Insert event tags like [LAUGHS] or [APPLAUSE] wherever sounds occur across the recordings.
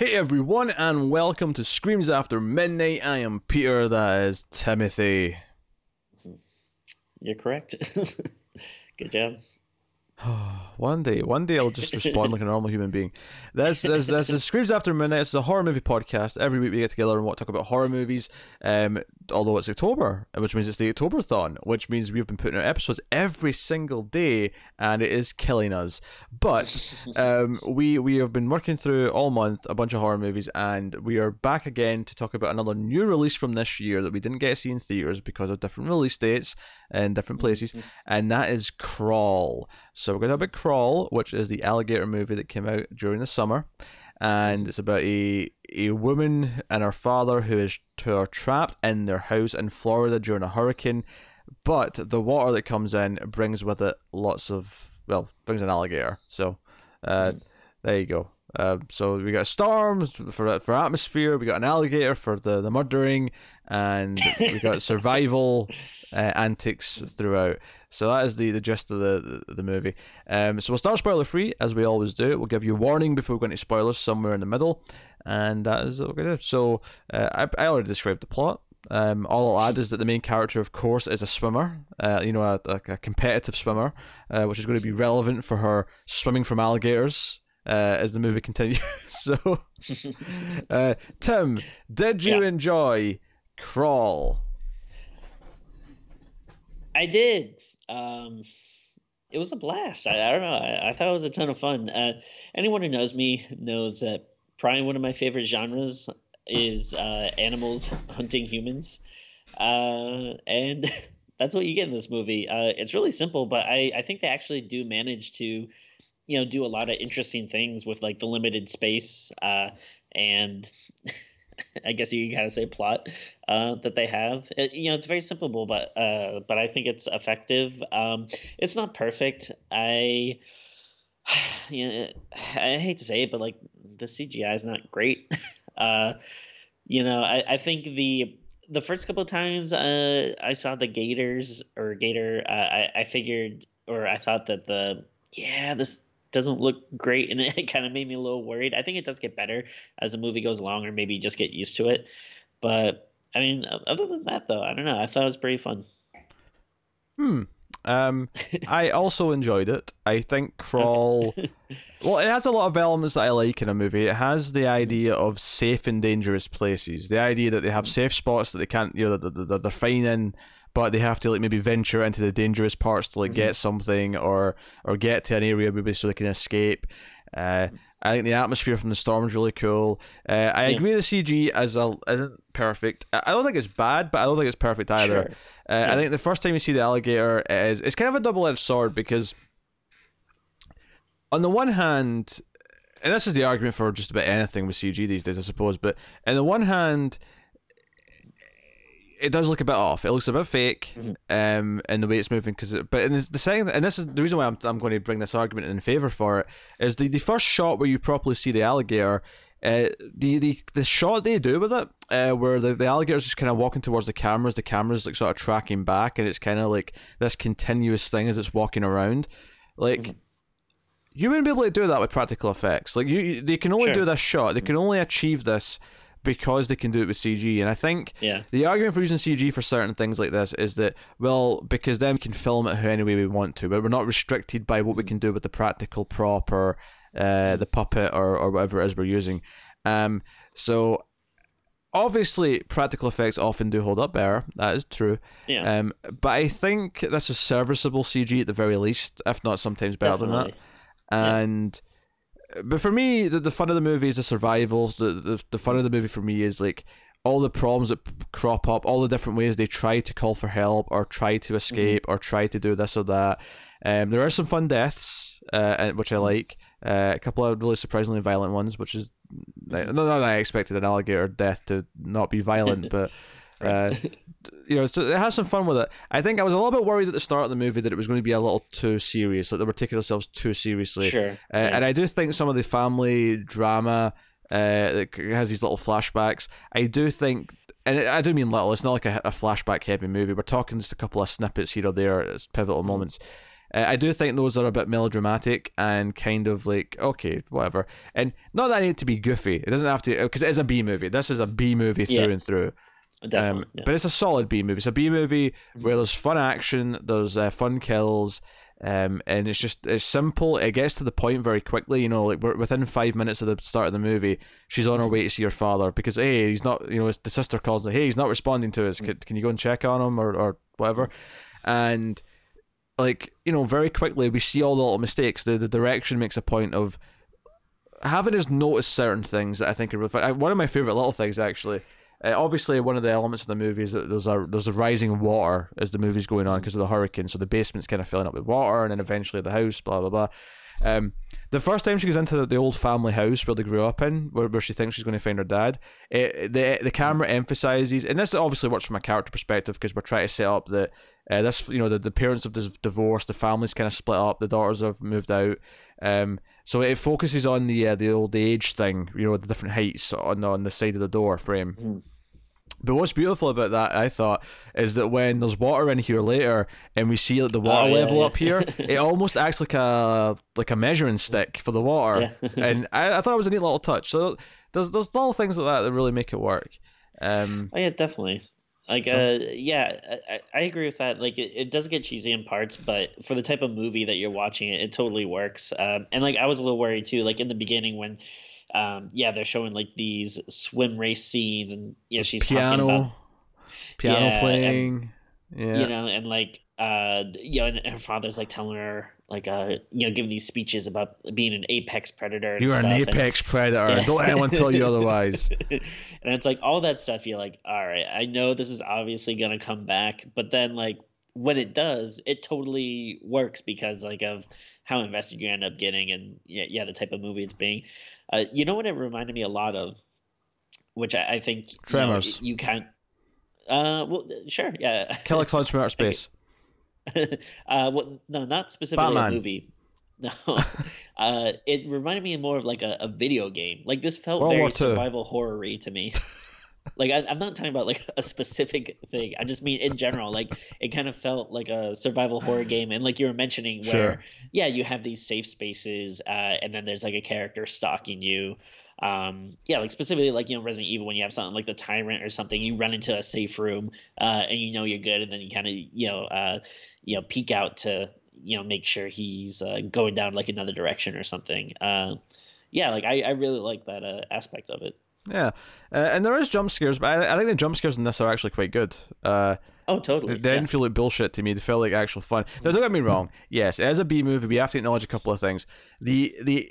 Hey everyone, and welcome to Screams After Midnight. I am Peter, that is Timothy. You're correct. [LAUGHS] Good job. [SIGHS] one day, one day I'll just respond like a normal human being. This, this, this is Screams After Midnight. It's a horror movie podcast. Every week we get together and talk about horror movies. Um, although it's October, which means it's the Octoberthon, which means we've been putting out episodes every single day, and it is killing us. But um, we we have been working through all month a bunch of horror movies, and we are back again to talk about another new release from this year that we didn't get to see in theaters because of different release dates in different places, Mm-hmm. and that is Crawl. So we're going to have a Crawl, which is the alligator movie that came out during the summer, and it's about a a woman and her father who is who are trapped in their house in Florida during a hurricane, but the water that comes in brings with it lots of well brings an alligator. So uh, there you go. Uh, so we got storms for for atmosphere. We got an alligator for the the murdering, and we've got [LAUGHS] survival uh, antics throughout. So that is the, the gist of the, the, the movie. Um, so we'll start spoiler free as we always do. We'll give you a warning before we go into spoilers somewhere in the middle, and that is what we're gonna do. So uh, I I already described the plot. Um, all I'll add is that the main character, of course, is a swimmer. Uh, you know, a, a, a competitive swimmer, uh, which is going to be relevant for her swimming from alligators uh, as the movie [LAUGHS] continues. so, [LAUGHS] uh, Tim, did you Yeah. enjoy Crawl? I did. Um, it was a blast. I, I don't know. I, I thought it was a ton of fun. Uh, anyone who knows me knows that probably one of my favorite genres is uh, animals [LAUGHS] hunting humans, uh, and [LAUGHS] that's what you get in this movie. Uh, it's really simple, but I, I think they actually do manage to, you know, do a lot of interesting things with like the limited space uh, and. [LAUGHS] [LAUGHS] I guess you can kind of say plot uh, that they have. It, you know, it's very simple, but uh, but I think it's effective. Um, it's not perfect. I, [SIGHS] you know, I hate to say it, but like the CGI is not great. [LAUGHS] uh, you know, I, I think the the first couple of times uh, I saw the Gators or Gator, uh, I I figured or I thought that the yeah this doesn't look great and [LAUGHS] it kind of made me a little worried. I think it does get better as the movie goes along or maybe just get used to it. But I mean, other than that though, I don't know. I thought it was pretty fun. Hmm. Um, [LAUGHS] I also enjoyed it. I think Crawl. [LAUGHS] well, it has a lot of elements that I like in a movie. It has the idea of safe and dangerous places. The idea that they have safe spots that they can't, you know, that they're, they're fine in, but they have to like maybe venture into the dangerous parts to like get something or or get to an area maybe so they can escape. Uh, I think the atmosphere from the storm is really cool. Uh, I Yeah. agree the CG as a isn't perfect. I I don't think it's bad, but I don't think it's perfect either. Sure. Uh, Yeah. I think the first time you see the alligator is it's kind of a double edged sword because on the one hand, and this is the argument for just about anything with CG these days, I suppose. But on the one hand, it does look a bit off. It looks a bit fake, um, in the way it's moving. Because, but in this, the second, and this is the reason why I'm, I'm going to bring this argument in favor for it is the the first shot where you properly see the alligator. Uh, the, the the shot they do with it, uh, where the, the alligator's just kind of walking towards the cameras, the camera's like sort of tracking back, and it's kind of like this continuous thing as it's walking around. Like, you wouldn't be able to do that with practical effects. Like, you, you they can only Sure. do this shot. They can only achieve this because they can do it with CG. And I think Yeah. the argument for using CG for certain things like this is that, well, because then we can film it any way we want to, but we're not restricted by what we can do with the practical prop or uh, the puppet or, or whatever it is we're using. Um, so obviously, practical effects often do hold up better. That is true. Yeah. Um, but I think this is serviceable CG at the very least, if not sometimes better than that. Definitely. And but for me, the, the fun of the movie is the survival. The, the the fun of the movie for me is like all the problems that p- crop up, all the different ways they try to call for help or try to escape or try to do this or that. Um, there are some fun deaths, uh, which I like. Uh, a couple of really surprisingly violent ones, which is not that I expected an alligator death to not be violent, [LAUGHS] but uh, [LAUGHS] you know, so it has some fun with it. I think I was a little bit worried at the start of the movie that it was going to be a little too serious, like they were taking themselves too seriously. Sure. Uh, yeah. And I do think some of the family drama uh, that has these little flashbacks. I do think, and I do mean little. It's not like a, a flashback heavy movie. We're talking just a couple of snippets here or there as pivotal moments. Uh, I do think those are a bit melodramatic and kind of like okay, whatever. And not that I need to be goofy. It doesn't have to because it is a B movie. This is a B movie through Yeah. and through. Definitely. Um, yeah. But it's a solid B movie. It's a B movie Mm-hmm. where there's fun action, there's uh, fun kills, um, and it's just it's simple. It gets to the point very quickly. You know, like we're within five minutes of the start of the movie, she's on her way to see her father because hey, he's not. You know, the sister calls her, hey, he's not responding to us. Can, can you go and check on him or or whatever? And like you know, very quickly we see all the little mistakes. The the direction makes a point of having us notice certain things that I think are really fun. One of my favorite little things actually. Uh, obviously, one of the elements of the movie is that there's a there's a rising water as the movie's going on because of the hurricane. So the basement's kind of filling up with water, and then eventually the house, blah blah blah. Um, the first time she goes into the, the old family house where they grew up in, where, where she thinks she's going to find her dad, it, the the camera emphasizes, and this obviously works from a character perspective because we're trying to set up that uh, this you know the, the parents have divorced, the family's kind of split up, the daughters have moved out. Um, so it focuses on the uh, the old age thing, you know, the different heights on the, on the side of the door frame. Mm. But what's beautiful about that, I thought, is that when there's water in here later, and we see like the water Oh, yeah, level yeah. up here, [LAUGHS] it almost acts like a like a measuring stick for the water, Yeah. [LAUGHS] and I, I thought it was a neat little touch. So there's there's little things like that that really make it work. Um, Oh yeah, definitely. Like, So- uh, yeah, I, I- agree with that. Like, it, it does get cheesy in parts, but for the type of movie that you're watching, it, it totally works. Um, and like, I was a little worried too. Like in the beginning when, um, yeah, they're showing like these swim race scenes, and you know, she's talking piano, about piano Yeah, and- playing. yeah, you know, and like, uh, you know, and her father's like telling her, like, uh, you know, giving these speeches about being an apex predator. And you're an stuff, and- apex predator. Yeah. Don't anyone tell you otherwise. [LAUGHS] and it's like all that stuff. You're like, all right, I know this is obviously gonna come back, but then like when it does, it totally works because like of how invested you end up getting and yeah, yeah, the type of movie it's being. Uh, you know what it reminded me a lot of, which I, I think you know, Tremors. you can. Uh, well, sure, yeah. Killer clowns from outer [LAUGHS] space. [LAUGHS] uh, well, no, not specifically Batman. a movie. [LAUGHS] No, uh, it reminded me more of like a, a video game. Like this felt World very survival horror-y to me. [LAUGHS] like I, I'm not talking about like a specific thing. I just mean in general. Like it kind of felt like a survival horror game, and like you were mentioning, where Sure. yeah, you have these safe spaces, uh, and then there's like a character stalking you. Um, yeah, like specifically like you know Resident Evil when you have something like the Tyrant or something, you run into a safe room, uh, and you know you're good, and then you kind of you know uh, you know peek out to you know make sure he's uh, going down like another direction or something. Uh, yeah, like I, I really like that uh, aspect of it. Yeah, uh, and there is jump scares, but I, I think the jump scares in this are actually quite good. Uh, Oh, they, totally. they yeah. didn't feel like bullshit to me. They felt like actual fun. Now, don't get me wrong. Yes, as a B movie, we have to acknowledge a couple of things. The the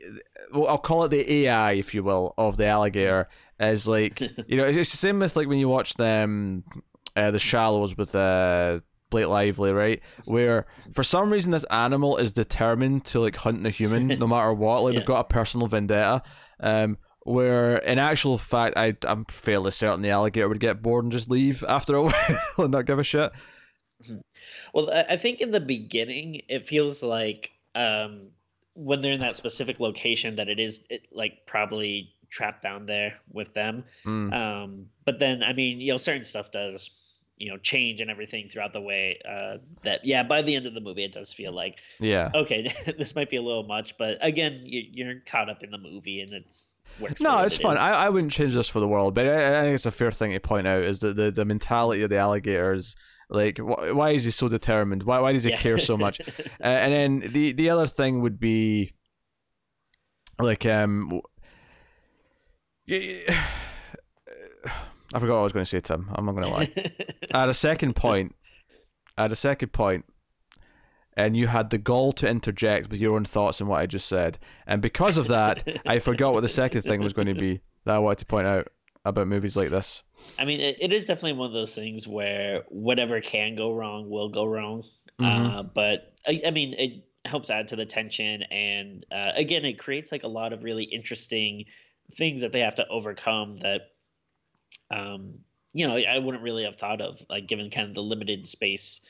well, I'll call it the AI, if you will, of the alligator is like [LAUGHS] you know it's, it's the same with like when you watch them uh, the Shallows with uh, Blake Lively, right? Where for some reason this animal is determined to like hunt the human no [LAUGHS] matter what. Like Yeah. they've got a personal vendetta. Um, where in actual fact, I I'm fairly certain the alligator would get bored and just leave after a [LAUGHS] while and not give a shit. Well, I think in the beginning, it feels like um, when they're in that specific location that it is it, like probably trapped down there with them. Mm. Um, but then, I mean, you know, certain stuff does, you know, change and everything throughout the way. Uh, that yeah, by the end of the movie, it does feel like Yeah. okay, [LAUGHS] this might be a little much, but again, you, you're caught up in the movie and it's No, it's it fun. I, I wouldn't change this for the world, but I, I think it's a fair thing to point out is that the, the mentality of the alligators. like, wh- why is he so determined? Why why does he Yeah. care so much? [LAUGHS] uh, and then the the other thing would be like um, [SIGHS] I forgot what I was going to say, Tim. I'm not going to lie. [LAUGHS] I had a second point. I had a second point, and you had the gall to interject with your own thoughts on what I just said, and because of that, I forgot what the second thing was going to be that I wanted to point out about movies like this. I mean, it, it is definitely one of those things where whatever can go wrong will go wrong. Mhm. Uh, but I, I mean, it helps add to the tension, and uh, again, it creates like a lot of really interesting things that they have to overcome that, um, you know, I wouldn't really have thought of, like given kind of the limited space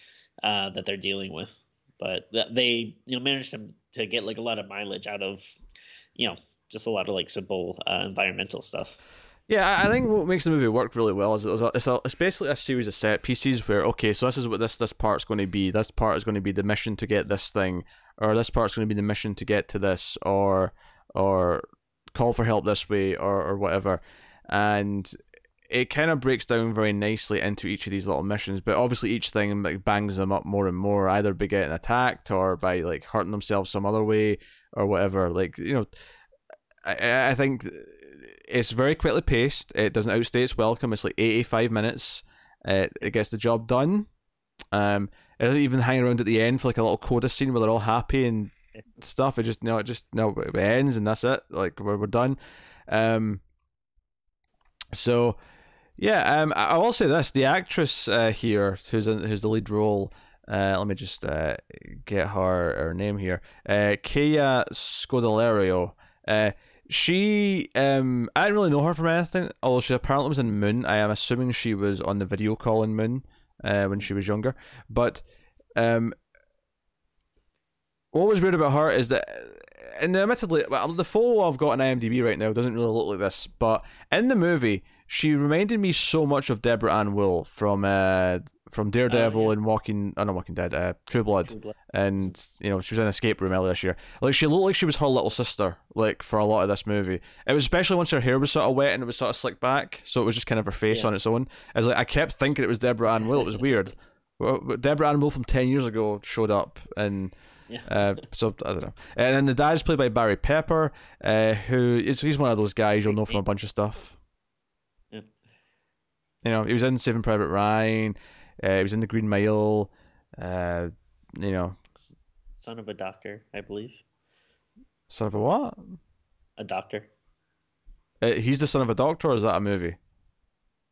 uh, that they're dealing with. But they, you know, managed to to get like a lot of mileage out of, you know, just a lot of like simple uh, environmental stuff. Yeah, I think what makes the movie work really well is it's, a, it's, a, it's basically a series of set pieces where okay, so this is what this this part's going to be. This part is going to be the mission to get this thing, or this part's going to be the mission to get to this, or or call for help this way, or or whatever, and it kind of breaks down very nicely into each of these little missions. But obviously, each thing like bangs them up more and more, either by getting attacked or by like hurting themselves some other way or whatever. Like you know, I I think it's very quickly paced. It doesn't outstay its welcome. It's like 85 minutes. It, it gets the job done. Um, it doesn't even hang around at the end for like a little coda scene where they're all happy and stuff. It just no, it just no, it ends and that's it. Like we're we're done. Um, so yeah, um, I, will say this: the actress uh, here, who's in, who's the lead role. Uh, let me just uh, get her her name here. Uh, Kaya Scodelario. Uh, she, um, I didn't really know her from anything, although she apparently was in Moon. I am assuming she was on the video call in Moon uh, when she was younger. But um, what was weird about her is that, and admittedly, the photo I've got on IMDb right now doesn't really look like this, but in the movie, she reminded me so much of Deborah Ann Woll from uh, from Daredevil oh, yeah. and Walking, oh no, Walking Dead, uh, True Blood. True Blood, and you know she was in Escape Room earlier this year. Like she looked like she was her little sister, like for a lot of this movie. It was especially once her hair was sort of wet and it was sort of slicked back, so it was just kind of her face yeah. on its own. I was like, I kept thinking it was Deborah Ann Woll. It was [LAUGHS] weird. well, Deborah Ann Woll from ten years ago showed up and. Yeah. uh, so I don't know. And then the dad is played by Barry Pepper, uh, who is he's one of those guys you'll know from a bunch of stuff. You know, he was in Saving Private Ryan. Uh, he was in the Green Mile. Uh, you know, son of a doctor, I believe. Son of a what? A doctor. Uh, he's the son of a doctor, or is that a movie?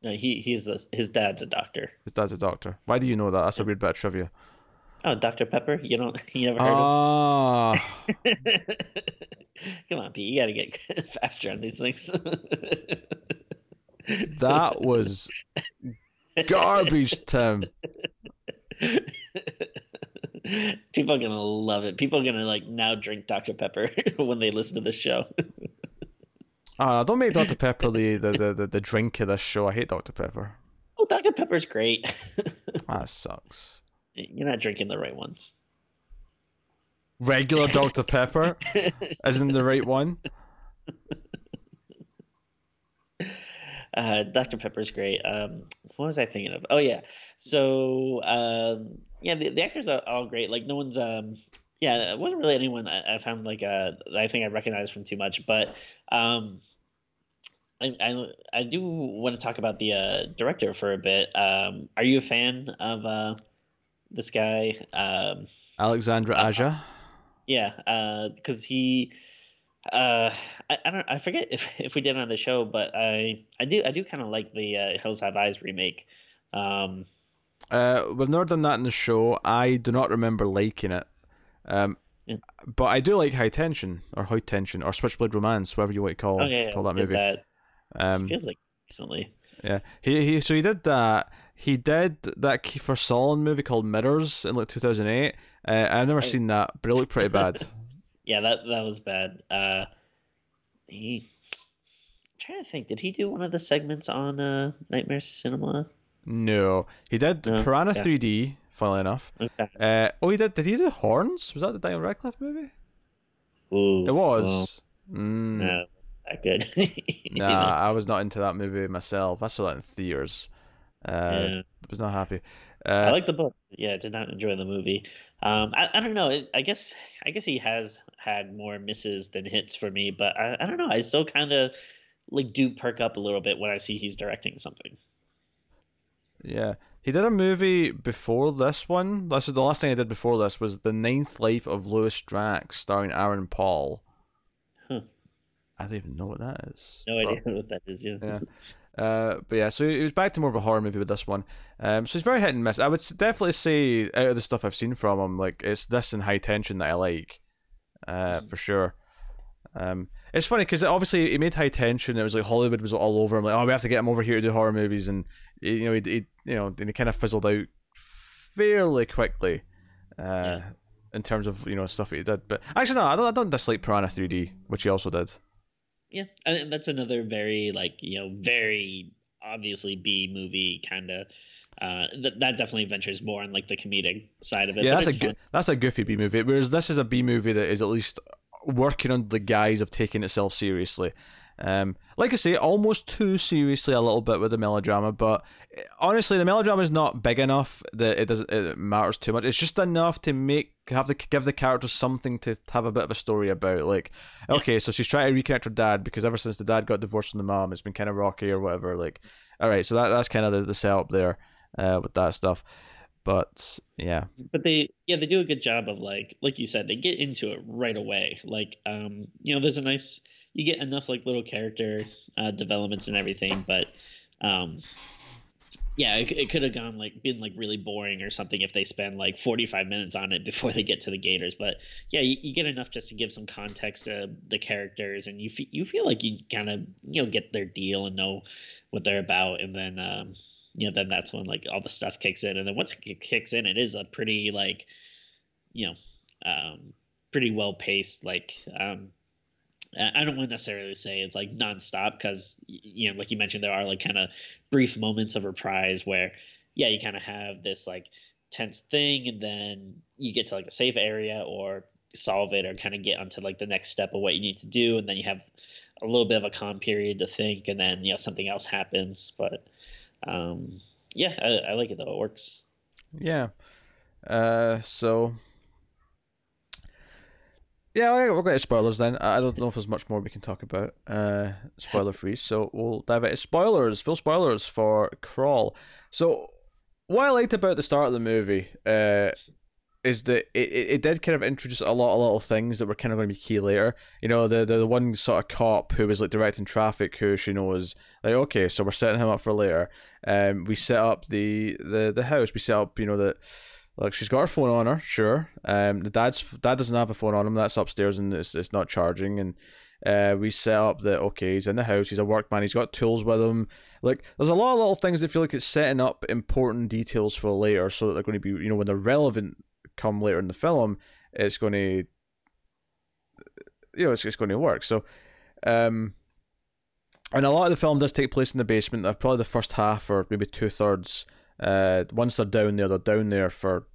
No, he he's the, his dad's a doctor. His dad's a doctor. Why do you know that? That's a weird bit of trivia. Oh, Dr. Pepper? You don't [LAUGHS] you never heard oh. of? Ah. [LAUGHS] Come on, Pete. You got to get [LAUGHS] faster on these things. That was garbage, Tim. People are gonna love it. People are gonna like now drink Dr. Pepper [LAUGHS] when they listen to this show. Ah, uh, don't make Dr. Pepper the, the, the, the drink of this show. I hate Dr. Pepper. Oh, Dr. Pepper's great. [LAUGHS] that sucks. You're not drinking the right ones. Regular Dr. Pepper [LAUGHS] isn't the right one. Uh, Dr. Pepper's great. Um, what was I thinking of? Oh yeah, so um, yeah, the, the actors are all great. Like no one's um, yeah, it wasn't really anyone I, I found like uh, I think I recognized from too much, but um, I, I, I do want to talk about the uh, director for a bit. Um, are you a fan of uh, this guy? Um, Alexandre Aja. Uh, yeah, because uh, he uh, I, I don't I forget if, [LAUGHS] if we did it on the show, but I I do I do kind of like the uh, Hills Have Eyes remake. Um, uh, we've never done that in the show. I do not remember liking it. Um, yeah. but I do like High Tension or High Tension or Switchblade Romance, whatever you want to call, yeah, call that movie. That. Um, feels like recently. Yeah, he he. So he did that. He did that Kiefer Sutherland movie called Mirrors in like 2008. Uh, I've never seen that, but it looked pretty bad. [LAUGHS] yeah, that that was bad. Uh, he I'm trying to think. Did he do one of the segments on uh, Nightmare Cinema? No, he did no? Piranha yeah. 3D. Funnily enough. Okay. Uh, oh, he did. Did he do Horns? Was that the Daniel Radcliffe movie? Ooh, it was. Well, mm. No, that good. [LAUGHS] nah, know? I was not into that movie myself. I saw that in theaters. Uh, yeah. was not happy. Uh, I like the book. Yeah, did not enjoy the movie. Um, I, I don't know. I guess I guess he has had more misses than hits for me, but I, I don't know. I still kind of like do perk up a little bit when I see he's directing something. Yeah, he did a movie before this one. This is the last thing I did before this was the Ninth Life of Louis Drax, starring Aaron Paul. Huh. I don't even know what that is. No idea what that is. Yeah. yeah. Uh, but yeah, so he was back to more of a horror movie with this one. Um, so he's very hit and miss. I would definitely say out of the stuff I've seen from him, like it's this and High Tension that I like, uh, mm. for sure. Um, it's funny because obviously he made High Tension. It was like Hollywood was all over him. Like, oh, we have to get him over here to do horror movies, and you know, he, he you know, and he kind of fizzled out fairly quickly. Uh, yeah. In terms of you know stuff he did, but actually no, I don't, I don't dislike Piranha 3D, which he also did. yeah, and that's another very like you know very obviously B movie kind of. Uh, that that definitely ventures more on like the comedic side of it. Yeah, that's a that's a goofy B movie. Whereas this is a B movie that is at least working under the guise of taking itself seriously. Um, like I say, almost too seriously a little bit with the melodrama, but eh, honestly, the melodrama is not big enough that it doesn't it matters too much. It's just enough to make have to give the characters something to have a bit of a story about. Like, okay, so she's trying to reconnect her dad because ever since the dad got divorced from the mom, it's been kind of rocky or whatever. Like, all right, so that that's kind of the, the setup there uh, with that stuff. But yeah, but they yeah they do a good job of like like you said they get into it right away. Like, um, you know, there's a nice you get enough like little character uh, developments and everything, but um, yeah, it, it could have gone like been like really boring or something if they spend like 45 minutes on it before they get to the Gators. But yeah, you, you get enough just to give some context to the characters, and you you feel like you kind of you know get their deal and know what they're about, and then um, you know then that's when like all the stuff kicks in, and then once it kicks in, it is a pretty like you know um, pretty well paced like um, I don't want to necessarily say it's like nonstop because you know, like you mentioned, there are like kind of brief moments of reprise where, yeah, you kind of have this like tense thing, and then you get to like a safe area or solve it or kind of get onto like the next step of what you need to do, and then you have a little bit of a calm period to think, and then you know something else happens. But um, yeah, I, I like it though; it works. Yeah. Uh, so yeah, we'll get to spoilers then. I don't know if there's much more we can talk about. Uh, spoiler free, so we'll dive into spoilers. Full spoilers for Crawl. So, what I liked about the start of the movie uh, is that it, it did kind of introduce a lot of little things that were kind of going to be key later. You know, the, the, the one sort of cop who was like directing traffic, who she knows like okay, so we're setting him up for later. Um, we set up the the the house. We set up, you know, that Look, she's got her phone on her, sure. Um, the dad's dad doesn't have a phone on him. That's upstairs and it's, it's not charging. And uh, we set up that okay, he's in the house. He's a workman. He's got tools with him. Like, there's a lot of little things that feel like it's setting up important details for later, so that they're going to be, you know, when they're relevant come later in the film, it's going to, you know, it's, it's going to work. So, um, and a lot of the film does take place in the basement. Uh, probably the first half or maybe two thirds uh, once they're down there, they're down there for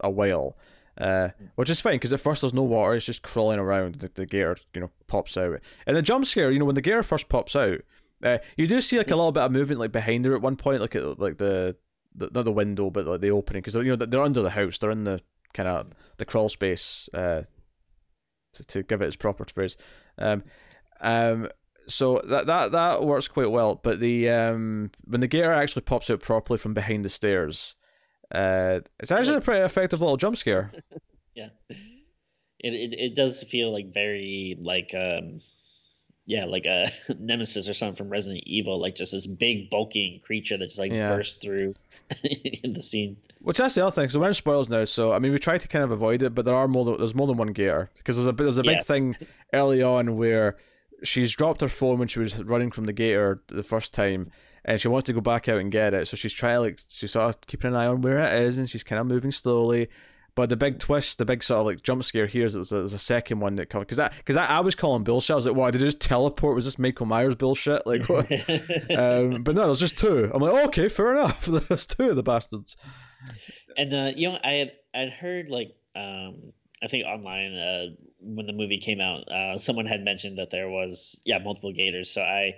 a while, uh, which is fine because at first there's no water; it's just crawling around. The, the gator, you know, pops out, and the jump scare, you know, when the gator first pops out, uh, you do see like a little bit of movement like behind her at one point, like like the, the not the window, but like the opening, because you know they're under the house, they're in the kind of the crawl space, uh, to, to give it its proper phrase, um, um, so that that that works quite well. But the um when the gator actually pops out properly from behind the stairs, uh, it's actually a pretty effective little jump scare. [LAUGHS] yeah, it, it it does feel like very like um yeah like a [LAUGHS] nemesis or something from Resident Evil, like just this big bulking creature that just like yeah. bursts through [LAUGHS] in the scene. Which that's the other thing. So we're in spoils now. So I mean, we try to kind of avoid it, but there are more. There's more than one gator because there's a there's a big yeah. thing early on where she's dropped her phone when she was running from the gator the first time, and she wants to go back out and get it. So she's trying like she's sort of keeping an eye on where it is, and she's kind of moving slowly. But the big twist, the big sort of like jump scare here is there's a, there's a second one that comes because I because I, I was calling bullshit. I was like, "What did it just teleport? Was this Michael Myers bullshit?" Like, [LAUGHS] what? um, but no, there's just two. I'm like, oh, okay, fair enough. [LAUGHS] there's two of the bastards. And uh, you know, I had I'd heard like um, I think online uh, when the movie came out, uh, someone had mentioned that there was yeah multiple gators. So I,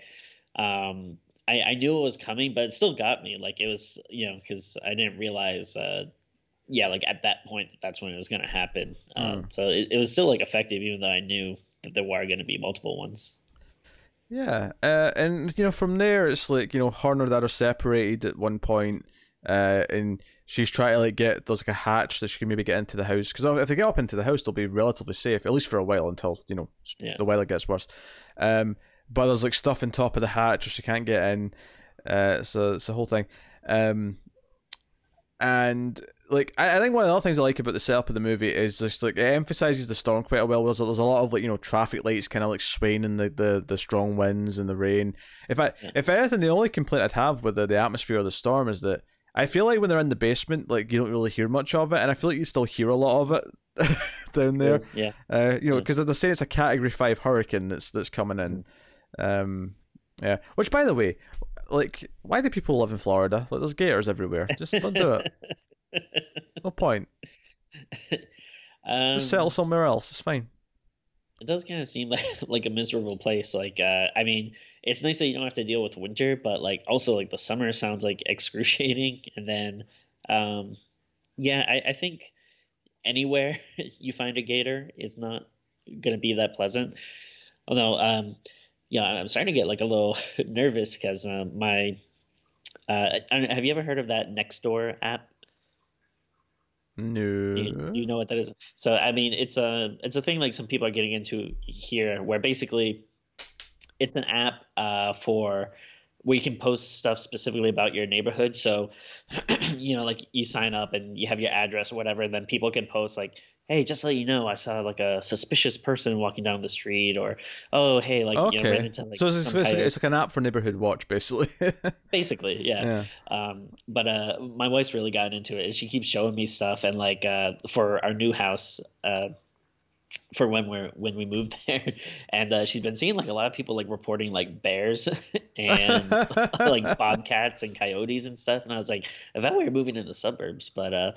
um, I, I knew it was coming, but it still got me. Like it was you know because I didn't realize. Uh, yeah, like at that point, that's when it was going to happen. Mm. so it, it was still like effective, even though I knew that there were going to be multiple ones. Yeah, uh, and you know from there it's like you know her and her dad are separated at one point, uh, and she's trying to like get there's like a hatch that she can maybe get into the house because if they get up into the house they'll be relatively safe at least for a while until you know yeah. the weather gets worse um but there's like stuff on top of the hatch or she can't get in uh so it's a whole thing um and like I, I think one of the other things I like about the setup of the movie is just like it emphasizes the storm quite well. There's, there's a lot of like you know traffic lights kind of like swaying in the, the, the strong winds and the rain. If I yeah. if anything, the only complaint I'd have with the, the atmosphere of the storm is that I feel like when they're in the basement, like you don't really hear much of it, and I feel like you still hear a lot of it [LAUGHS] down there. Yeah. Uh, you know, Yeah. because they're saying it's a Category Five hurricane that's that's coming in. Um, yeah. Which, by the way, like, why do people live in Florida? Like, there's gators everywhere. Just don't do it. [LAUGHS] No point. um, Just settle somewhere else. It's fine. it does kind of seem like [LAUGHS] like a miserable place. Like, uh, I mean, it's nice that you don't have to deal with winter, but like also like the summer sounds like excruciating. [LAUGHS] And then, um, yeah, I, I think anywhere you find a gator is not going to be that pleasant. Although, um, yeah, I'm starting to get like a little [LAUGHS] nervous because um, my. Uh, have you ever heard of that Nextdoor app? No. Do you, do you know what that is? So I mean, it's a it's a thing like some people are getting into here, where basically it's an app uh, for where you can post stuff specifically about your neighborhood. So [CLEARS THROAT] you know, like you sign up and you have your address or whatever, and then people can post like, "Hey, just so you know, I saw like a suspicious person walking down the street," or "Oh, hey, like you know, ran Okay. into like so it's, it's, coyote." it's like an app for neighborhood watch, basically. [LAUGHS] basically, yeah. yeah. Um, but uh, my wife's really gotten into it. and She keeps showing me stuff, and like uh, for our new house, uh, for when we're when we moved [LAUGHS] there, and uh, she's been seeing like a lot of people like reporting like bears [LAUGHS] and like bobcats and coyotes and stuff. And I was like, I thought we were moving in the suburbs, but uh,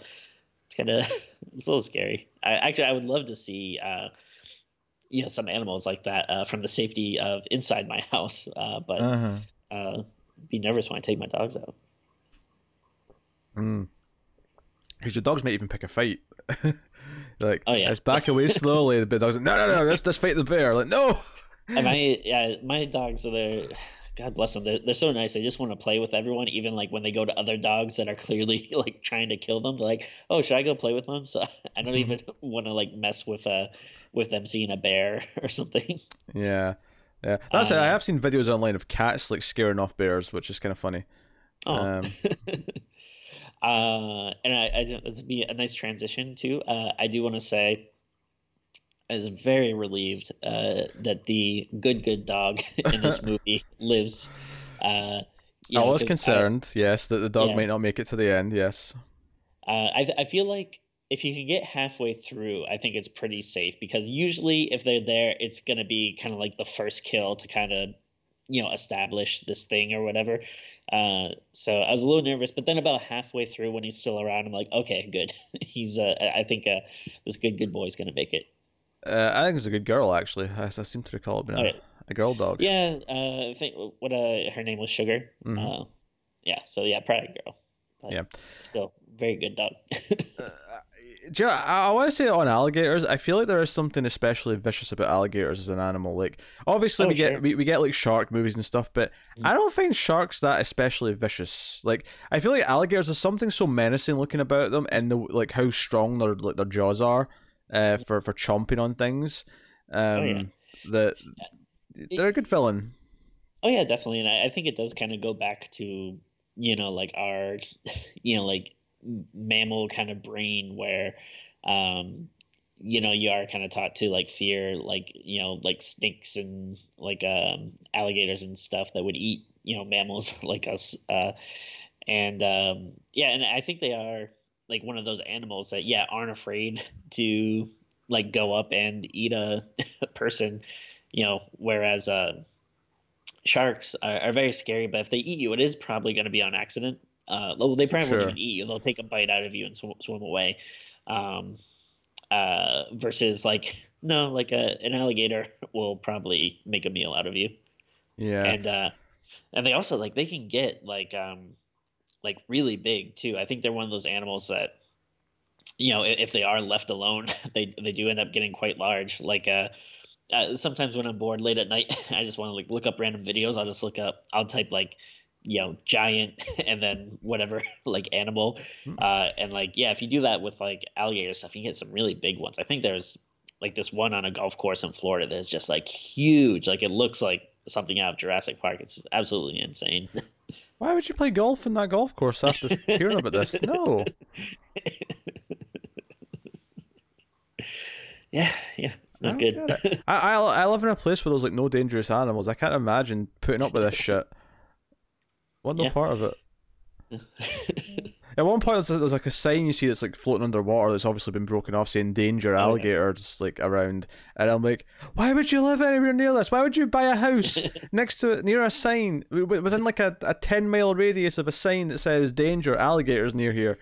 it's kind of [LAUGHS] it's a little scary. I actually I would love to see. Uh, you know some animals like that uh, from the safety of inside my [LAUGHS] house, uh, but uh-huh. uh, be nervous when I take my dogs out. Mm. Because your dogs might even pick a fight. [LAUGHS] like, Oh, yeah. let's back away slowly. The dog's like, no, no, no, let's, let's fight the bear. Like, no. And my yeah, my dogs are there. God bless them. They're, they're so nice. They just want to play with everyone, even like when they go to other dogs that are clearly [LAUGHS] like trying to kill them. They're like, "Oh, should I go play with them?" So [LAUGHS] I don't even [LAUGHS] want to like mess with uh with them seeing a bear or something. Yeah. Yeah. That's it. I have seen videos online of cats like scaring off bears, which is kind of funny. Oh. Um, uh, and I, I this be a nice transition too. Uh, I do want to say, I was very relieved uh, that the good good dog [LAUGHS] in this [LAUGHS] movie lives. Uh, you I know, was 'cause concerned, yes, that the dog Yeah. might not make it to the end. Yes. Uh, I, I feel like if you can get halfway through, I think it's pretty safe because usually if they're there, it's going to be kind of like the first kill to kind of, you know, establish this thing or whatever. Uh, so I was a little nervous, but then about halfway through when he's still around, I'm like, okay, good. [LAUGHS] he's, uh, I I think uh, this good, good boy's going to make it. Uh, I think it's a good girl, actually. I, I seem to recall it being a, a girl dog. Yeah, uh, I think what uh, her name was Sugar. Mhm. Uh, yeah, so yeah, probably a girl. But Yeah. Still, very good dog. [LAUGHS] Uh, do you know, I, I want to say on alligators. I feel like there is something especially vicious about alligators as an animal. Like, obviously, Oh, we get we, we get like shark movies and stuff, but Mm. I don't find sharks that especially vicious. Like, I feel like alligators there's something so menacing looking about them, and the like how strong their like their jaws are, uh, for for chomping on things. Um, Oh, yeah. that they're a good villain. Oh yeah, definitely, and I, I think it does kind of go back to you know like our [LAUGHS] you know like mammal kind of brain where um you know you are kind of taught to like fear like you know like snakes and like um alligators and stuff that would eat you know mammals [LAUGHS] like us uh and um yeah and I think they are like one of those animals that yeah aren't afraid to like go up and eat a, [LAUGHS] person you know whereas uh sharks are, are very scary, but if they eat you, it is probably going to be on accident. Uh, well, they probably Sure. won't even eat you; they'll take a bite out of you and sw- swim away. Um, uh, versus like [LAUGHS] no, like a, an alligator [LAUGHS] will probably make a meal out of you, Yeah. and uh, and they also like they can get like um like really big too. I think they're one of those animals that you know if they are left alone, [LAUGHS] they they do end up getting quite large. Like uh, uh, sometimes when I'm bored late at night, [LAUGHS] I just want to like look up random videos. I'll just look up. I'll type like, you know, giant, [LAUGHS] and then whatever like animal, Hmm. uh, and like yeah, if you do that with like alligator stuff, you get some really big ones. I think there's like this one on a golf course in Florida that's just like huge. Like it looks like something out of Jurassic Park. It's absolutely insane. Why would you play golf in that golf course after hearing about this? No. [LAUGHS] yeah, yeah, it's not don't good. I, I I live in a place where there's like no dangerous animals. I can't imagine putting up with this shit. Want no Yeah. part of it. [LAUGHS] At one point, there's, there's like a sign you see that's like floating underwater that's obviously been broken off, saying "danger oh, Okay. alligators" like around, and I'm like, why would you live anywhere near this? Why would you buy a house [LAUGHS] next to it near a sign wi- wi- within like a, a ten mile radius of a sign that says "danger alligators near here"?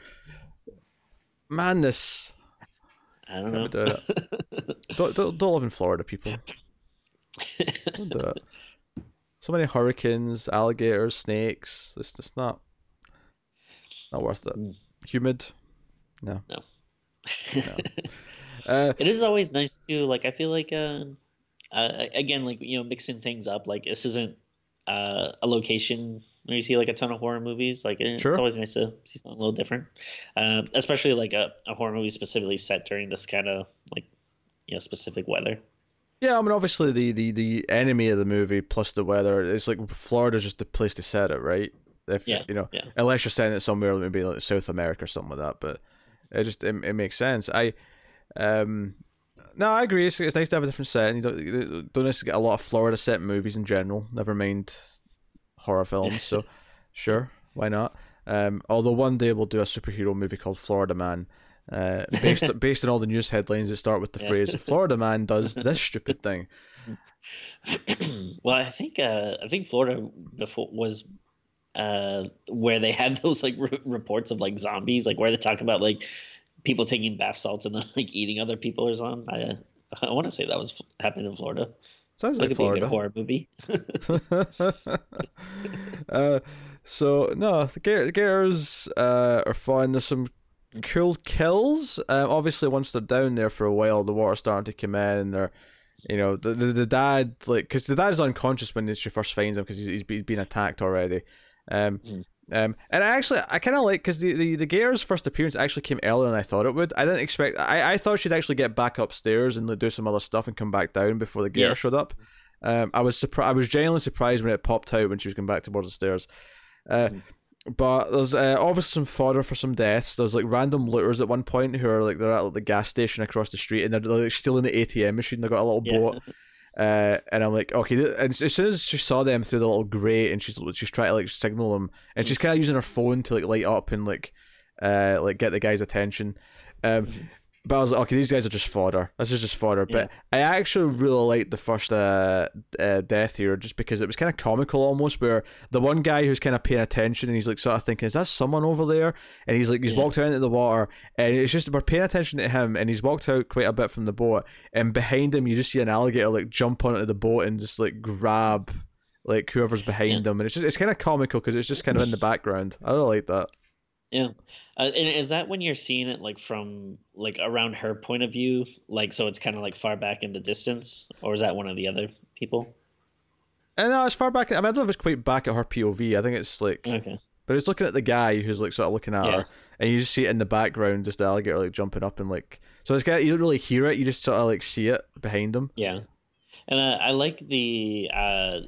Madness. I don't know. doing [LAUGHS] Don't, don't don't live in Florida, people. Don't do it. [LAUGHS] So many hurricanes, alligators, snakes. It's just not not worth it. Mm. Humid. No. No. [LAUGHS] Uh, it is always nice to like. I feel like uh, uh, again, like you know, mixing things up. Like this isn't uh, a location where you see like a ton of horror movies. Like it- Sure. it's always nice to see something a little different, um, especially like a, a horror movie specifically set during this kind of like you know specific weather. yeah, I mean, obviously the, the, the enemy of the movie plus the weather. It's like Florida's just the place to set it, right? If Yeah, you know, yeah. unless you're setting it somewhere maybe like South America or something like that. But it just it, it makes sense. I um no, I agree. It's, it's nice to have a different set. And you don't, you don't necessarily get a lot of Florida set movies in general. Never mind horror films. So [LAUGHS] sure, why not? Um, although one day we'll do a superhero movie called Florida Man. Uh, based [LAUGHS] based on all the news headlines that start with the Yeah. phrase "Florida man does [LAUGHS] this stupid thing." [CLEARS THROAT] well, I think uh, I think Florida before was uh, where they had [LAUGHS] those like re- reports of like zombies, like where they talk about like people taking bath salts and then [LAUGHS] like eating other people or something. I [LAUGHS] I want to say that was happening in Florida. Sounds like could be a good horror movie. uh, so no, the Gators uh, are fun. There's some cool kills. Um, obviously, once they're down there for a while, the water's starting to come in, and they're, you know, the the, the dad like because the dad's unconscious when she first finds him because he's he's been attacked already. Um, Mm. um, and I actually I kind of like because the, the the Gators' first appearance actually came earlier than I thought it would. I didn't expect. I, I thought she'd actually get back upstairs and like, do some other stuff and come back down before the Gator Yeah. showed up. Um, I was surprised. I was genuinely surprised when it popped out when she was going back towards the stairs. Uh, Mhm. but there's uh, obviously some fodder for some deaths. There's like random looters at one point who are like they're at like, the gas station across the street and they're like stealing the ATM machine. They've got a little Yeah. boat. [LAUGHS] Uh, and I'm like, okay. And as soon as she saw them through the little grate, and she's she's trying to like signal them, and she's kind of using her phone to like light up and like, uh, like get the guy's attention. Um, but I was like, okay, these guys are just fodder. This is just fodder. But I actually really liked the first uh, uh, death here, just because it was kind of comical almost, where the one guy who's kind of paying attention and he's like sort of thinking, is that someone over there? And he's like, he's Yeah. walked out into the water, and it's just we're paying attention to him, and he's walked out quite a bit from the boat, and behind him you just see an alligator like jump onto the boat and just like grab like whoever's behind them, and it's just it's kind of comical because it's just kind of in the [LAUGHS] background. I really like that. Yeah. Uh, and is that when you're seeing it like from like around her point of view, like so it's kind of like far back in the distance, or is that one of the other people? And no, as far back, I, mean, I don't know if it's quite back at her POV. I think it's like Okay. But it's looking at the guy who's like sort of looking at Yeah. her, and you just see it in the background, just the alligator like jumping up and like. So it's kind of, you don't really hear it, you just sort of like see it behind them. Yeah. And uh, I like the uh,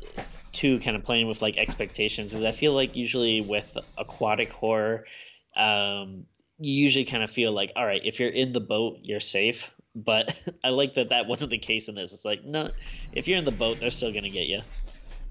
two kind of playing with like expectations, because I feel like usually with aquatic horror, um, you usually kind of feel like, all right, if you're in the boat, you're safe. But [LAUGHS] I like that that wasn't the case in this. It's like, no, if you're in the boat, they're still gonna get you. [LAUGHS]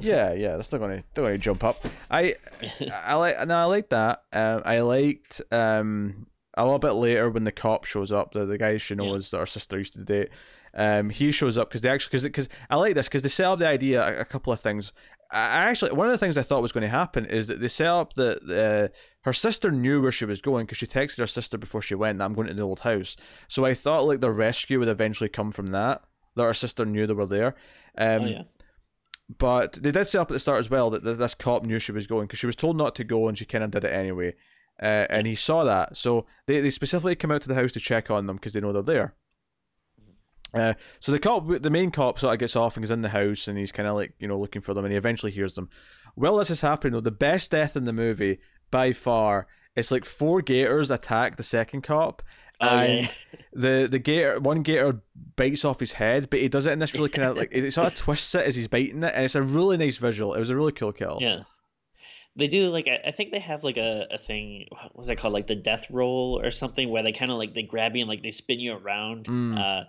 Yeah, yeah, they're still gonna they're gonna jump up. I [LAUGHS] I like no, I like that. Um, I liked um a little bit later when the cop shows up, the the guy she Yeah. knows that her sister used to date. Um, he shows up because they actually because because I like this because they set up the idea a, a couple of things. I actually one of the things I thought was going to happen is that they set up that uh, her sister knew where she was going because she texted her sister before she went. I'm going to the old house. So I thought like the rescue would eventually come from that. That her sister knew they were there. Um, oh yeah. but they did set up at the start as well that this cop knew she was going because she was told not to go and she kind of did it anyway. Uh, and he saw that. So they, they specifically come out to the house to check on them because they know they're there. Uh, so the cop, the main cop, sort of gets off and is in the house and he's kind of like, you know, looking for them and he eventually hears them. Well, this is happening, though, the best death in the movie by far, it's like four gators attack the second cop. Oh and yeah. the the gator one gator bites off his head, but he does it in this really kind of [LAUGHS] like it sort of twists it as he's biting it, and it's a really nice visual. It was a really cool kill. Yeah. They do like I I think they have like a, a thing what was that called like the death roll or something where they kind of like they grab you and like they spin you around Mm. uh